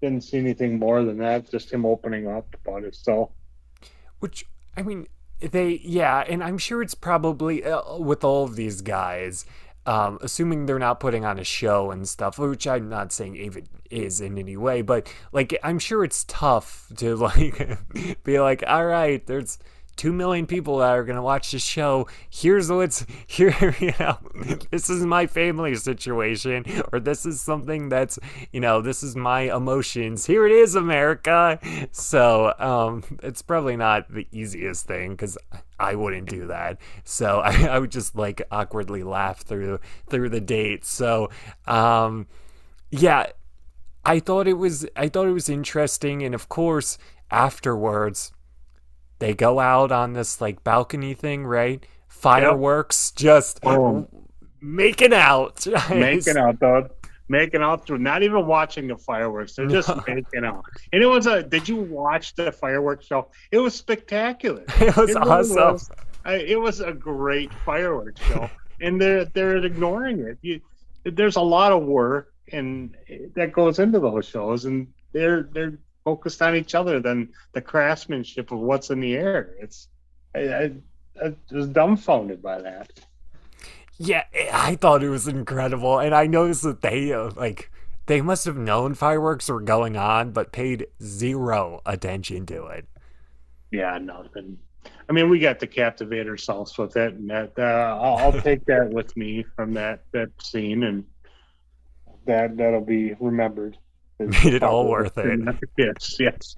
didn't see anything more than that. Just him opening up about himself. Which I mean, they, yeah, and I'm sure it's probably uh, with all of these guys, um, assuming they're not putting on a show and stuff, which I'm not saying Aven is in any way, but like I'm sure it's tough to like be like, all right, there's two million people that are gonna watch the show. Here's what's here. You know, this is my family situation, or this is something that's you know, this is my emotions. Here it is, America. So um, it's probably not the easiest thing because I wouldn't do that. So I, I, would just like awkwardly laugh through through the date. So um, yeah. I thought it was I thought it was interesting and of course afterwards they go out on this like balcony thing, right? Fireworks, yep. just oh. making out, making out, dog. Making out through not even watching the fireworks. They're just making out. And it was a. Did you watch the fireworks show? It was spectacular. It was it awesome. Was, it was a great fireworks show, and they're they're ignoring it. You, there's a lot of work and that goes into those shows, and they're they're focused on each other than the craftsmanship of what's in the air. It's I, I, I was dumbfounded by that. Yeah, I thought it was incredible, and I noticed that they uh, like they must have known fireworks were going on, but paid zero attention to it. Yeah, nothing. I mean, we got to captivate ourselves with it, and that uh, I'll, I'll take that with me from that that scene, and that that'll be remembered. Made it all worth it. Yes, yes.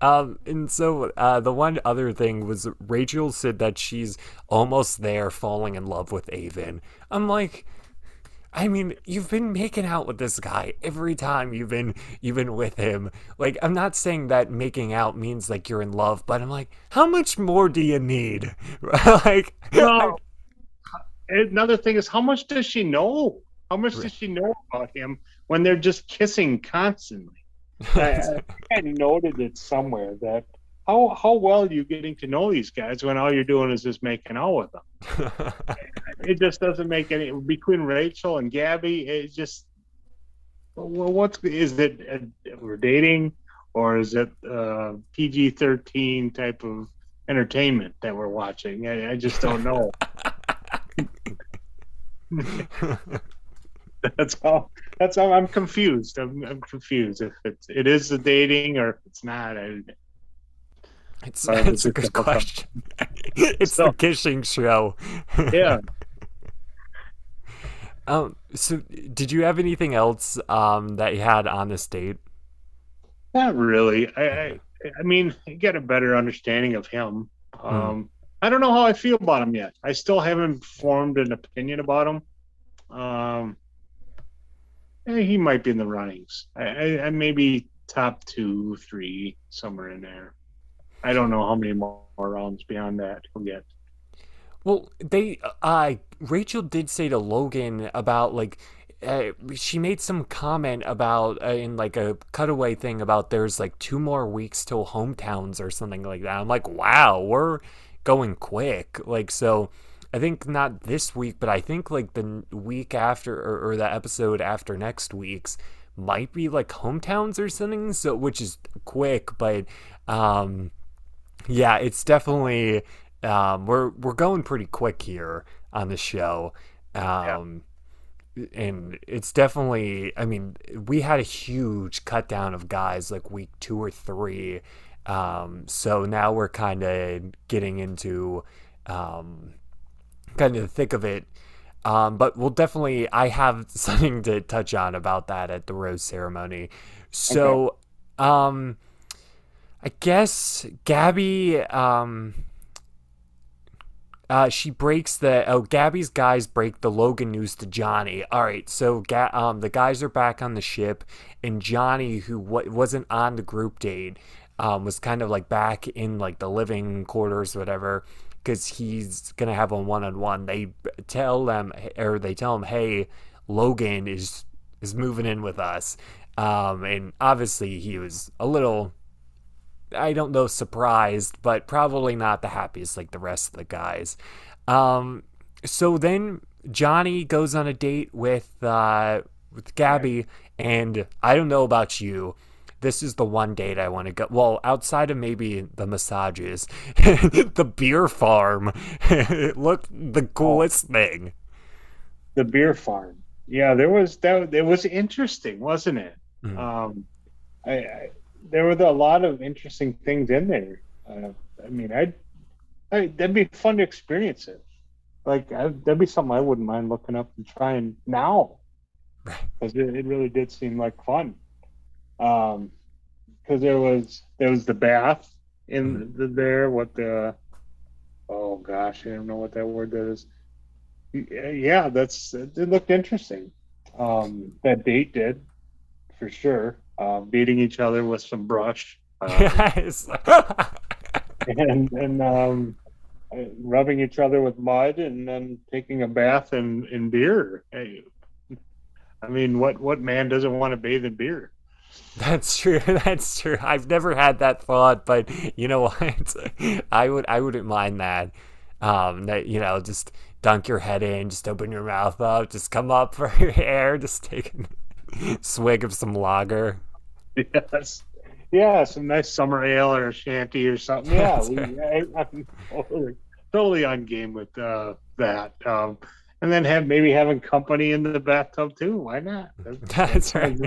Um, and so uh, the one other thing was Rachel said that she's almost there falling in love with Aven. I'm like, I mean, you've been making out with this guy every time you've been you've been with him. Like, I'm not saying that making out means like you're in love, but I'm like, how much more do you need? like, no. Another thing is, how much does she know? How much does she know about him when they're just kissing constantly? I, I noted it somewhere that how how well are you getting to know these guys when all you're doing is just making out with them? it just doesn't make any between Rachel and Gabby. It just well, what's is it? Uh, we're dating, or is it uh, PG thirteen type of entertainment that we're watching? I, I just don't know. that's all. That's all. I'm confused. I'm, I'm confused if it's it is the dating or if it's not. I, it's, it's a good question. it's so, the kissing show. yeah. Um. So, did you have anything else um that you had on this date? Not really. I. I, I mean, you get a better understanding of him. Hmm. Um. Hmm. I don't know how I feel about him yet. I still haven't formed an opinion about him. Um. He might be in the runnings. I, I, I maybe top two, three, somewhere in there. I don't know how many more rounds beyond that we'll get. Well, they, uh, Rachel did say to Logan about like, uh, she made some comment about uh, in like a cutaway thing about there's like two more weeks till hometowns or something like that. I'm like, wow, we're going quick. Like, so I think not this week, but I think like the week after or, or the episode after next week's might be like hometowns or something. So, which is quick, but um, yeah, it's definitely um, we're we're going pretty quick here on the show. Um, yeah. and it's definitely I mean, we had a huge cut down of guys like week 2 or 3. Um, so now we're kind of getting into um, kind of the thick of it. Um, but we'll definitely, I have something to touch on about that at the rose ceremony. So, okay. um, I guess Gabby, um, uh, she breaks the oh Gabby's guys break the Logan news to Johnny. All right, so Ga- um the guys are back on the ship, and Johnny, who w- wasn't on the group date, um, was kind of like back in like the living quarters, whatever, because he's gonna have a one on one. They tell them or they tell him, hey, Logan is is moving in with us, um, and obviously he was a little I don't know, surprised, but probably not the happiest like the rest of the guys. Um, so then Johnny goes on a date with uh, with Gabby, and I don't know about you. This is the one date I want to go. Well, outside of maybe the massages, the beer farm it looked the coolest oh. thing. The beer farm, yeah, there was that. It was interesting, wasn't it? Mm-hmm. Um, I, I there were a lot of interesting things in there. Uh, I mean, I'd, I, that'd be fun to experience it. Like I, that'd be something I wouldn't mind looking up and trying now, because it, it, really did seem like fun. Um, because there was there was the bath in mm-hmm. the, there. What the? Oh gosh, I don't know what that word that is. Yeah, that's it looked interesting. Um, that date did, for sure uh, beating each other with some brush. Um, yes. and and um, rubbing each other with mud and then taking a bath in, in beer. Hey, I mean, what, what man doesn't want to bathe in beer? That's true. That's true. I've never had that thought, but you know what? I would I wouldn't mind that. Um, that you know, just dunk your head in, just open your mouth up, just come up for your air, just take a swig of some lager. Yes. Yeah, some nice summer ale or a shandy or something. Yeah, we, I, am totally, totally on game with uh, that. Um, and then have maybe having company in the bathtub too. Why not? That's, that's right.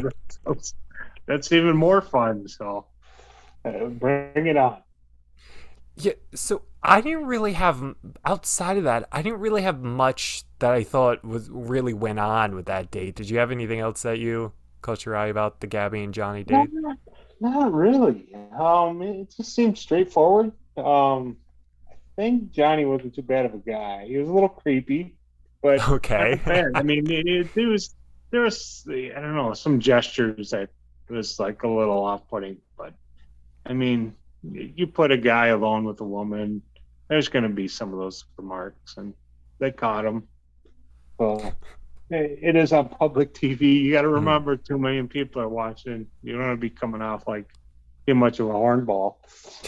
That's, even more fun. So uh, bring it on. Yeah. So I didn't really have outside of that. I didn't really have much that I thought was really went on with that date. Did you have anything else that you caught your eye about the Gabby and Johnny date? Not, not really. Um, it just seemed straightforward. Um, I think Johnny wasn't too bad of a guy. He was a little creepy, but okay. I mean, it, it, was there was I don't know some gestures that was like a little off-putting, but I mean, you put a guy alone with a woman, there's going to be some of those remarks, and they caught him. Well, it is on public TV. You got to hmm. remember, two million people are watching. You don't want to be coming off like too much of a hornball.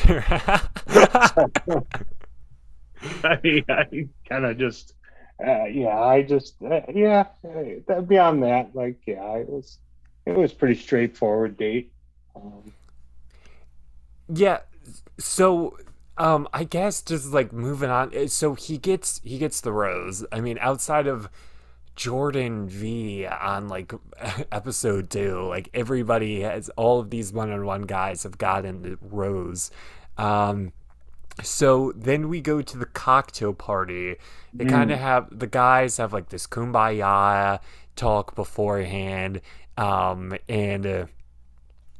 I mean, I kind of just, uh, yeah, I just, uh, yeah. Beyond that, like, yeah, it was, it was pretty straightforward date. Um, yeah. So um I guess just like moving on eh, so he gets he gets the rose. I mean outside of Jordan V on like episode 2 like everybody has all of these one-on-one guys have gotten the rose. Um so then we go to the cocktail party. They mm. kind of have the guys have like this kumbaya talk beforehand um and uh,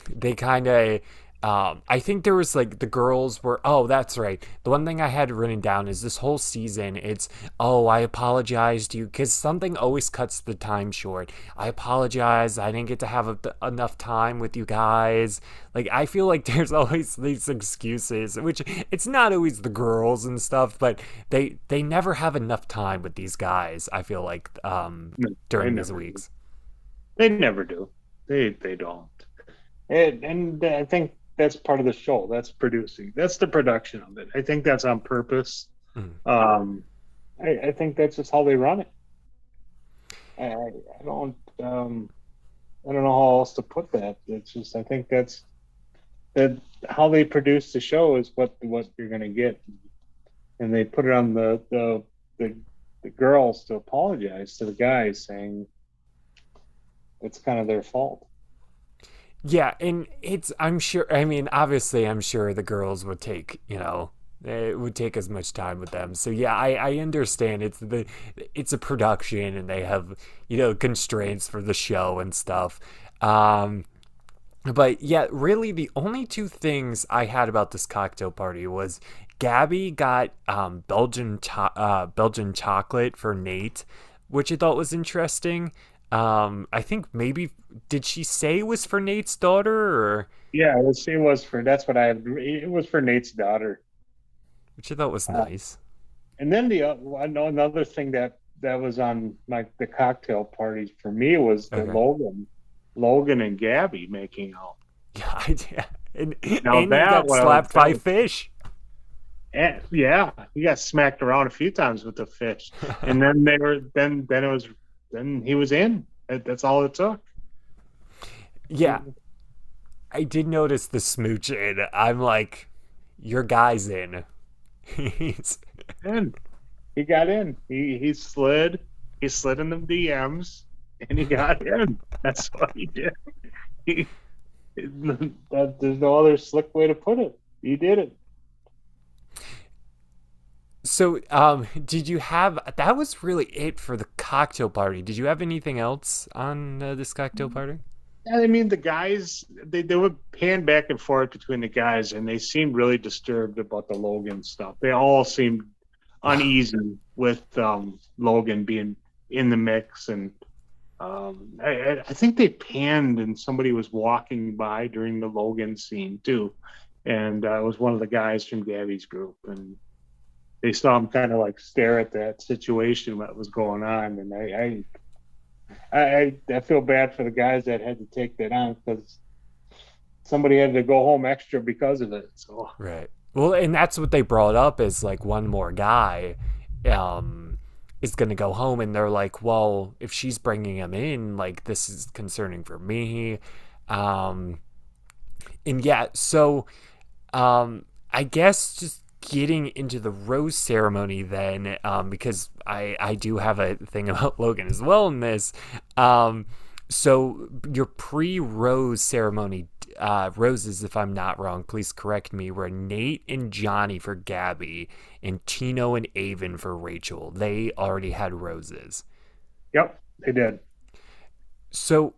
they kind of um, I think there was like the girls were. Oh, that's right. The one thing I had written down is this whole season. It's oh, I apologize to you because something always cuts the time short. I apologize. I didn't get to have a, enough time with you guys. Like I feel like there's always these excuses, which it's not always the girls and stuff, but they they never have enough time with these guys. I feel like um, during these weeks. They never do. They they don't. And, and I think that's part of the show. That's producing. That's the production of it. I think that's on purpose. Mm. Um, I, I, think that's just how they run it. I, I don't. Um, I don't know how else to put that. It's just I think that's that how they produce the show is what what you're going to get, and they put it on the the the, the girls to apologize to the guys, saying it's kind of their fault. Yeah, and it's I'm sure I mean obviously I'm sure the girls would take, you know, it would take as much time with them. So yeah, I, I understand it's the it's a production and they have, you know, constraints for the show and stuff. Um but yeah, really the only two things I had about this cocktail party was Gabby got um, Belgian cho- uh, Belgian chocolate for Nate, which I thought was interesting. Um, I think maybe did she say it was for Nate's daughter or? Yeah, it was, it was for that's what I it was for Nate's daughter, which I thought was uh, nice. And then the uh, another thing that that was on like the cocktail parties for me was the okay. Logan, Logan and Gabby making out. Yeah, yeah. And, now and that got slapped by fish. And, yeah, he got smacked around a few times with the fish, and then they were then then it was then he was in. That's all it took. Yeah. I did notice the smooching. I'm like, your guy's in. He's in. He got in. He he slid. He slid in the DMs and he got in. That's what he did. He, that, there's no other slick way to put it. He did it. So, um, did you have that? Was really it for the cocktail party? Did you have anything else on uh, this cocktail mm-hmm. party? I mean, the guys they they would pan back and forth between the guys, and they seemed really disturbed about the Logan stuff. They all seemed uneasy with um, Logan being in the mix, and um, I, I think they panned, and somebody was walking by during the Logan scene too, and uh, it was one of the guys from Gabby's group, and they saw him kind of like stare at that situation that was going on, and I, I, I, I feel bad for the guys that had to take that on because somebody had to go home extra because of it. So right. Well, and that's what they brought up is like one more guy. Um, is going to go home and they're like well if she's bringing him in like this is concerning for me um and yeah so um i guess just getting into the rose ceremony then um because i i do have a thing about logan as well in this um so your pre-rose ceremony uh, roses, if I'm not wrong, please correct me, were Nate and Johnny for Gabby and Tino and Aven for Rachel. They already had roses. Yep, they did. So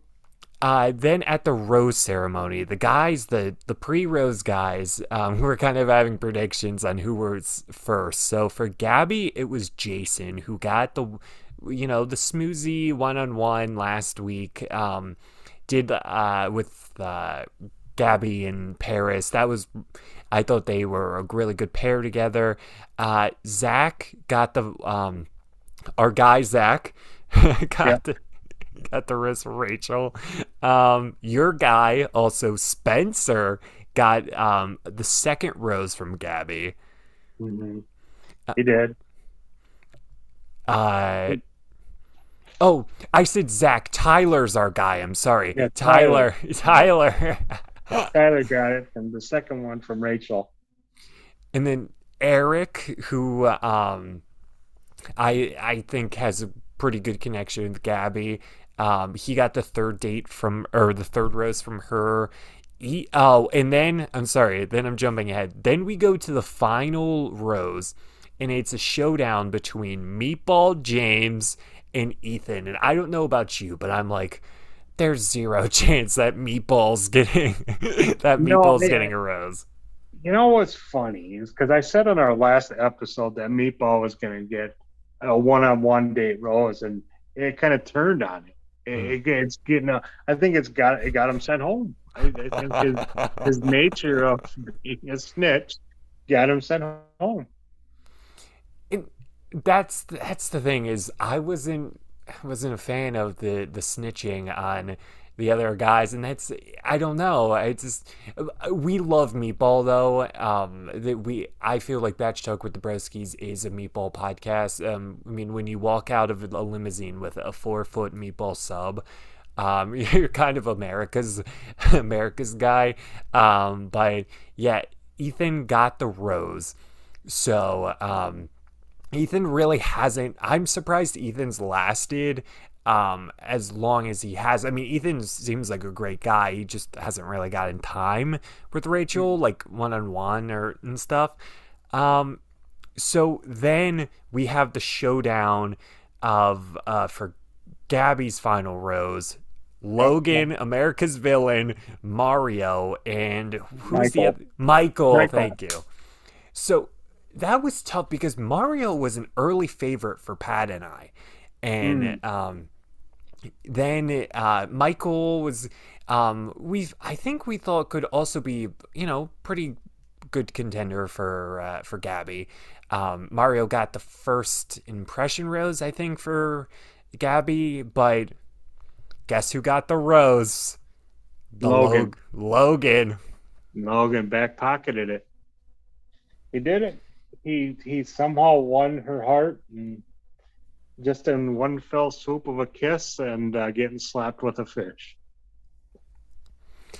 uh, then at the rose ceremony, the guys, the the pre-rose guys, um, were kind of having predictions on who was first. So for Gabby, it was Jason who got the, you know, the smoozy one-on-one last week. Um, did uh, with uh, Gabby and Paris. That was, I thought they were a really good pair together. Uh, Zach got the, um, our guy Zach got yeah. the got the wrist Rachel. Um, your guy also Spencer got um the second rose from Gabby. Mm-hmm. He did. Uh, Oh, I said Zach. Tyler's our guy. I'm sorry. Yeah, Tyler. Tyler. Tyler. Tyler got it, and the second one from Rachel. And then Eric, who um, I I think has a pretty good connection with Gabby. Um, he got the third date from, or the third rose from her. He, oh, and then I'm sorry. Then I'm jumping ahead. Then we go to the final rose, and it's a showdown between Meatball James and Ethan. And I don't know about you, but I'm like, there's zero chance that Meatball's getting that Meatball's no, getting a rose. You know what's funny is because I said on our last episode that Meatball was going to get a one-on-one date rose, and it kind of turned on it. It, mm. it's getting. A, I think it's got it got him sent home. I, I think his, his nature of being a snitch got him sent home that's that's the thing is I wasn't wasn't a fan of the the snitching on the other guys and that's i don't know i just we love meatball though um that we i feel like Bach talk with the Broskis is a meatball podcast um i mean when you walk out of a limousine with a four foot meatball sub um you're kind of america's america's guy um but yeah ethan got the rose so um Ethan really hasn't. I'm surprised Ethan's lasted um, as long as he has. I mean, Ethan seems like a great guy. He just hasn't really gotten time with Rachel, like one on one or and stuff. Um, so then we have the showdown of uh, for Gabby's final rose. Logan, America's villain, Mario, and who's Michael. the other? Michael, Michael. Thank you. So that was tough because Mario was an early favorite for Pat and I, and mm. um, then uh, Michael was. Um, we I think we thought could also be you know pretty good contender for uh, for Gabby. Um, Mario got the first impression rose I think for Gabby, but guess who got the rose? The Logan. Logan. Logan back pocketed it. He did it he he somehow won her heart and just in one fell swoop of a kiss and uh, getting slapped with a fish.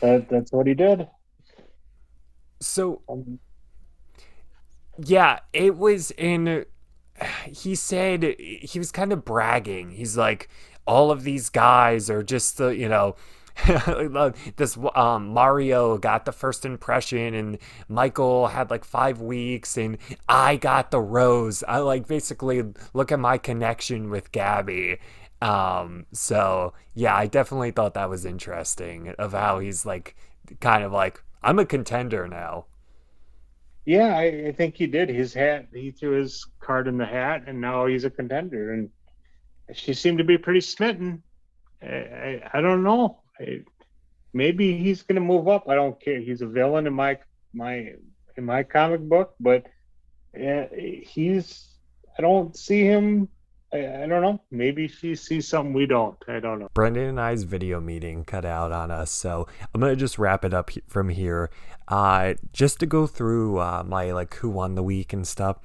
That, that's what he did. So, um, yeah, it was in. He said he was kind of bragging. He's like, all of these guys are just the, you know, this um, Mario got the first impression, and Michael had like five weeks, and I got the rose. I like basically look at my connection with Gabby. Um, so yeah, I definitely thought that was interesting of how he's like kind of like I'm a contender now. Yeah, I, I think he did. His hat, he threw his card in the hat, and now he's a contender. And she seemed to be pretty smitten. I, I, I don't know maybe he's going to move up. I don't care. He's a villain in my my in my comic book, but uh, he's I don't see him I, I don't know. Maybe she sees something we don't. I don't know. Brandon and I's video meeting cut out on us, so I'm gonna just wrap it up from here. Uh, just to go through uh, my like who won the week and stuff.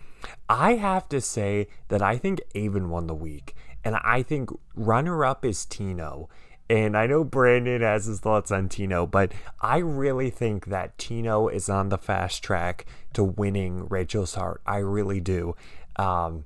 I have to say that I think Aven won the week, and I think runner up is Tino. And I know Brandon has his thoughts on Tino, but I really think that Tino is on the fast track to winning Rachel's heart. I really do. Um,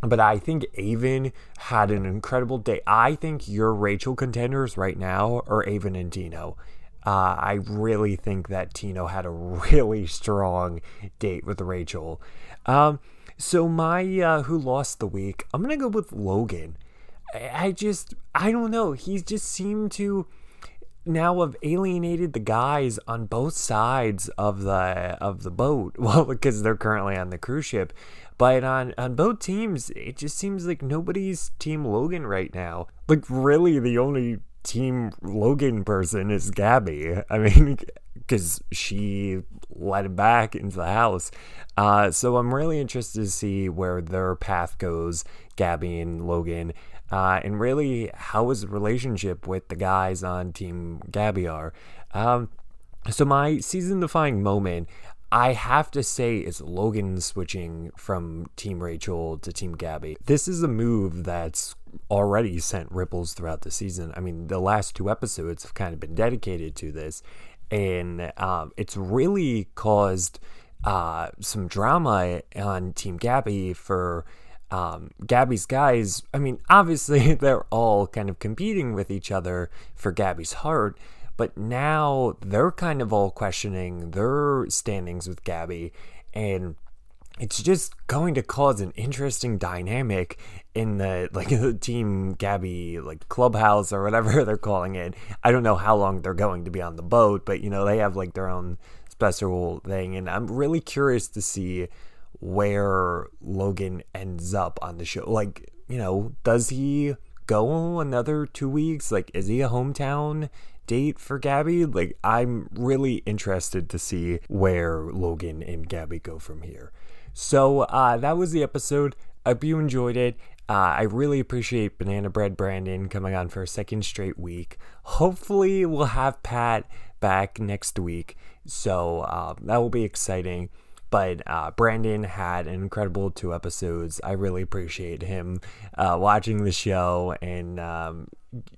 but I think Aven had an incredible day. I think your Rachel contenders right now are Aven and Tino. Uh, I really think that Tino had a really strong date with Rachel. Um, so my uh, who lost the week, I'm gonna go with Logan. I just I don't know. He just seemed to now have alienated the guys on both sides of the of the boat. Well, because they're currently on the cruise ship. But on, on both teams, it just seems like nobody's Team Logan right now. Like, really, the only Team Logan person is Gabby. I mean, because she let him back into the house. Uh, so I'm really interested to see where their path goes, Gabby and Logan. Uh, and really, how is the relationship with the guys on Team Gabby are? Um, so my season defying moment, I have to say is Logan switching from Team Rachel to Team Gabby. This is a move that's already sent ripples throughout the season. I mean, the last two episodes have kind of been dedicated to this, and um, it's really caused uh, some drama on Team Gabby for. Um, Gabby's guys, I mean, obviously they're all kind of competing with each other for Gabby's heart, but now they're kind of all questioning their standings with Gabby, and it's just going to cause an interesting dynamic in the like the team Gabby like clubhouse or whatever they're calling it. I don't know how long they're going to be on the boat, but you know they have like their own special thing, and I'm really curious to see where Logan ends up on the show. Like, you know, does he go another two weeks? Like, is he a hometown date for Gabby. Like, I'm really interested to see where Logan and Gabby go from here. So, uh, that was the episode. I hope you enjoyed it. Uh, I really appreciate Banana Bread Brandon coming on for a second straight week. Hopefully, we'll have Pat back next week. So, uh, that will be exciting. But uh, Brandon had an incredible two episodes. I really appreciate him uh, watching the show and um,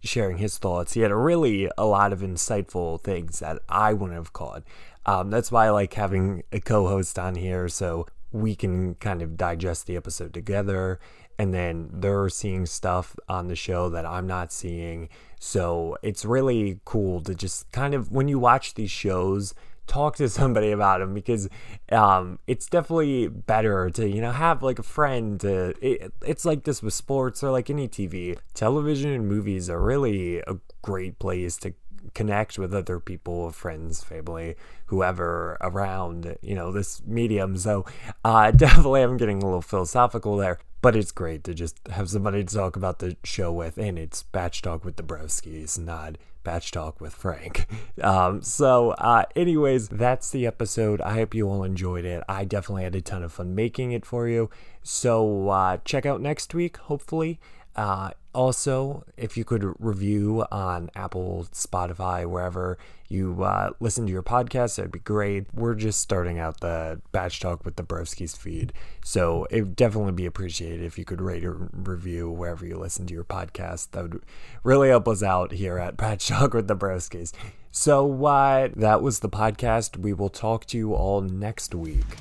sharing his thoughts. He had a really a lot of insightful things that I wouldn't have caught. Um, that's why I like having a co-host on here so we can kind of digest the episode together and then they're seeing stuff on the show that I'm not seeing. So it's really cool to just kind of when you watch these shows talk to somebody about them because um, it's definitely better to you know have like a friend to it, it's like this with sports or like any tv television and movies are really a great place to connect with other people, friends, family, whoever around, you know, this medium. So uh, definitely I'm getting a little philosophical there, but it's great to just have somebody to talk about the show with. And it's Bach Talk with the Broskis, not Bach Talk with Frank. Um, so, uh, anyways, that's the episode. I hope you all enjoyed it. I definitely had a ton of fun making it for you. So, uh, check out next week, hopefully. Uh, also, if you could review on Apple, Spotify, wherever you uh, listen to your podcast, that'd be great. We're just starting out the Bach Talk with the Broskis feed, so it would definitely be appreciated if you could rate or review wherever you listen to your podcast. That would really help us out here at Bach Talk with the Broskis. So, uh, that was the podcast. We will talk to you all next week.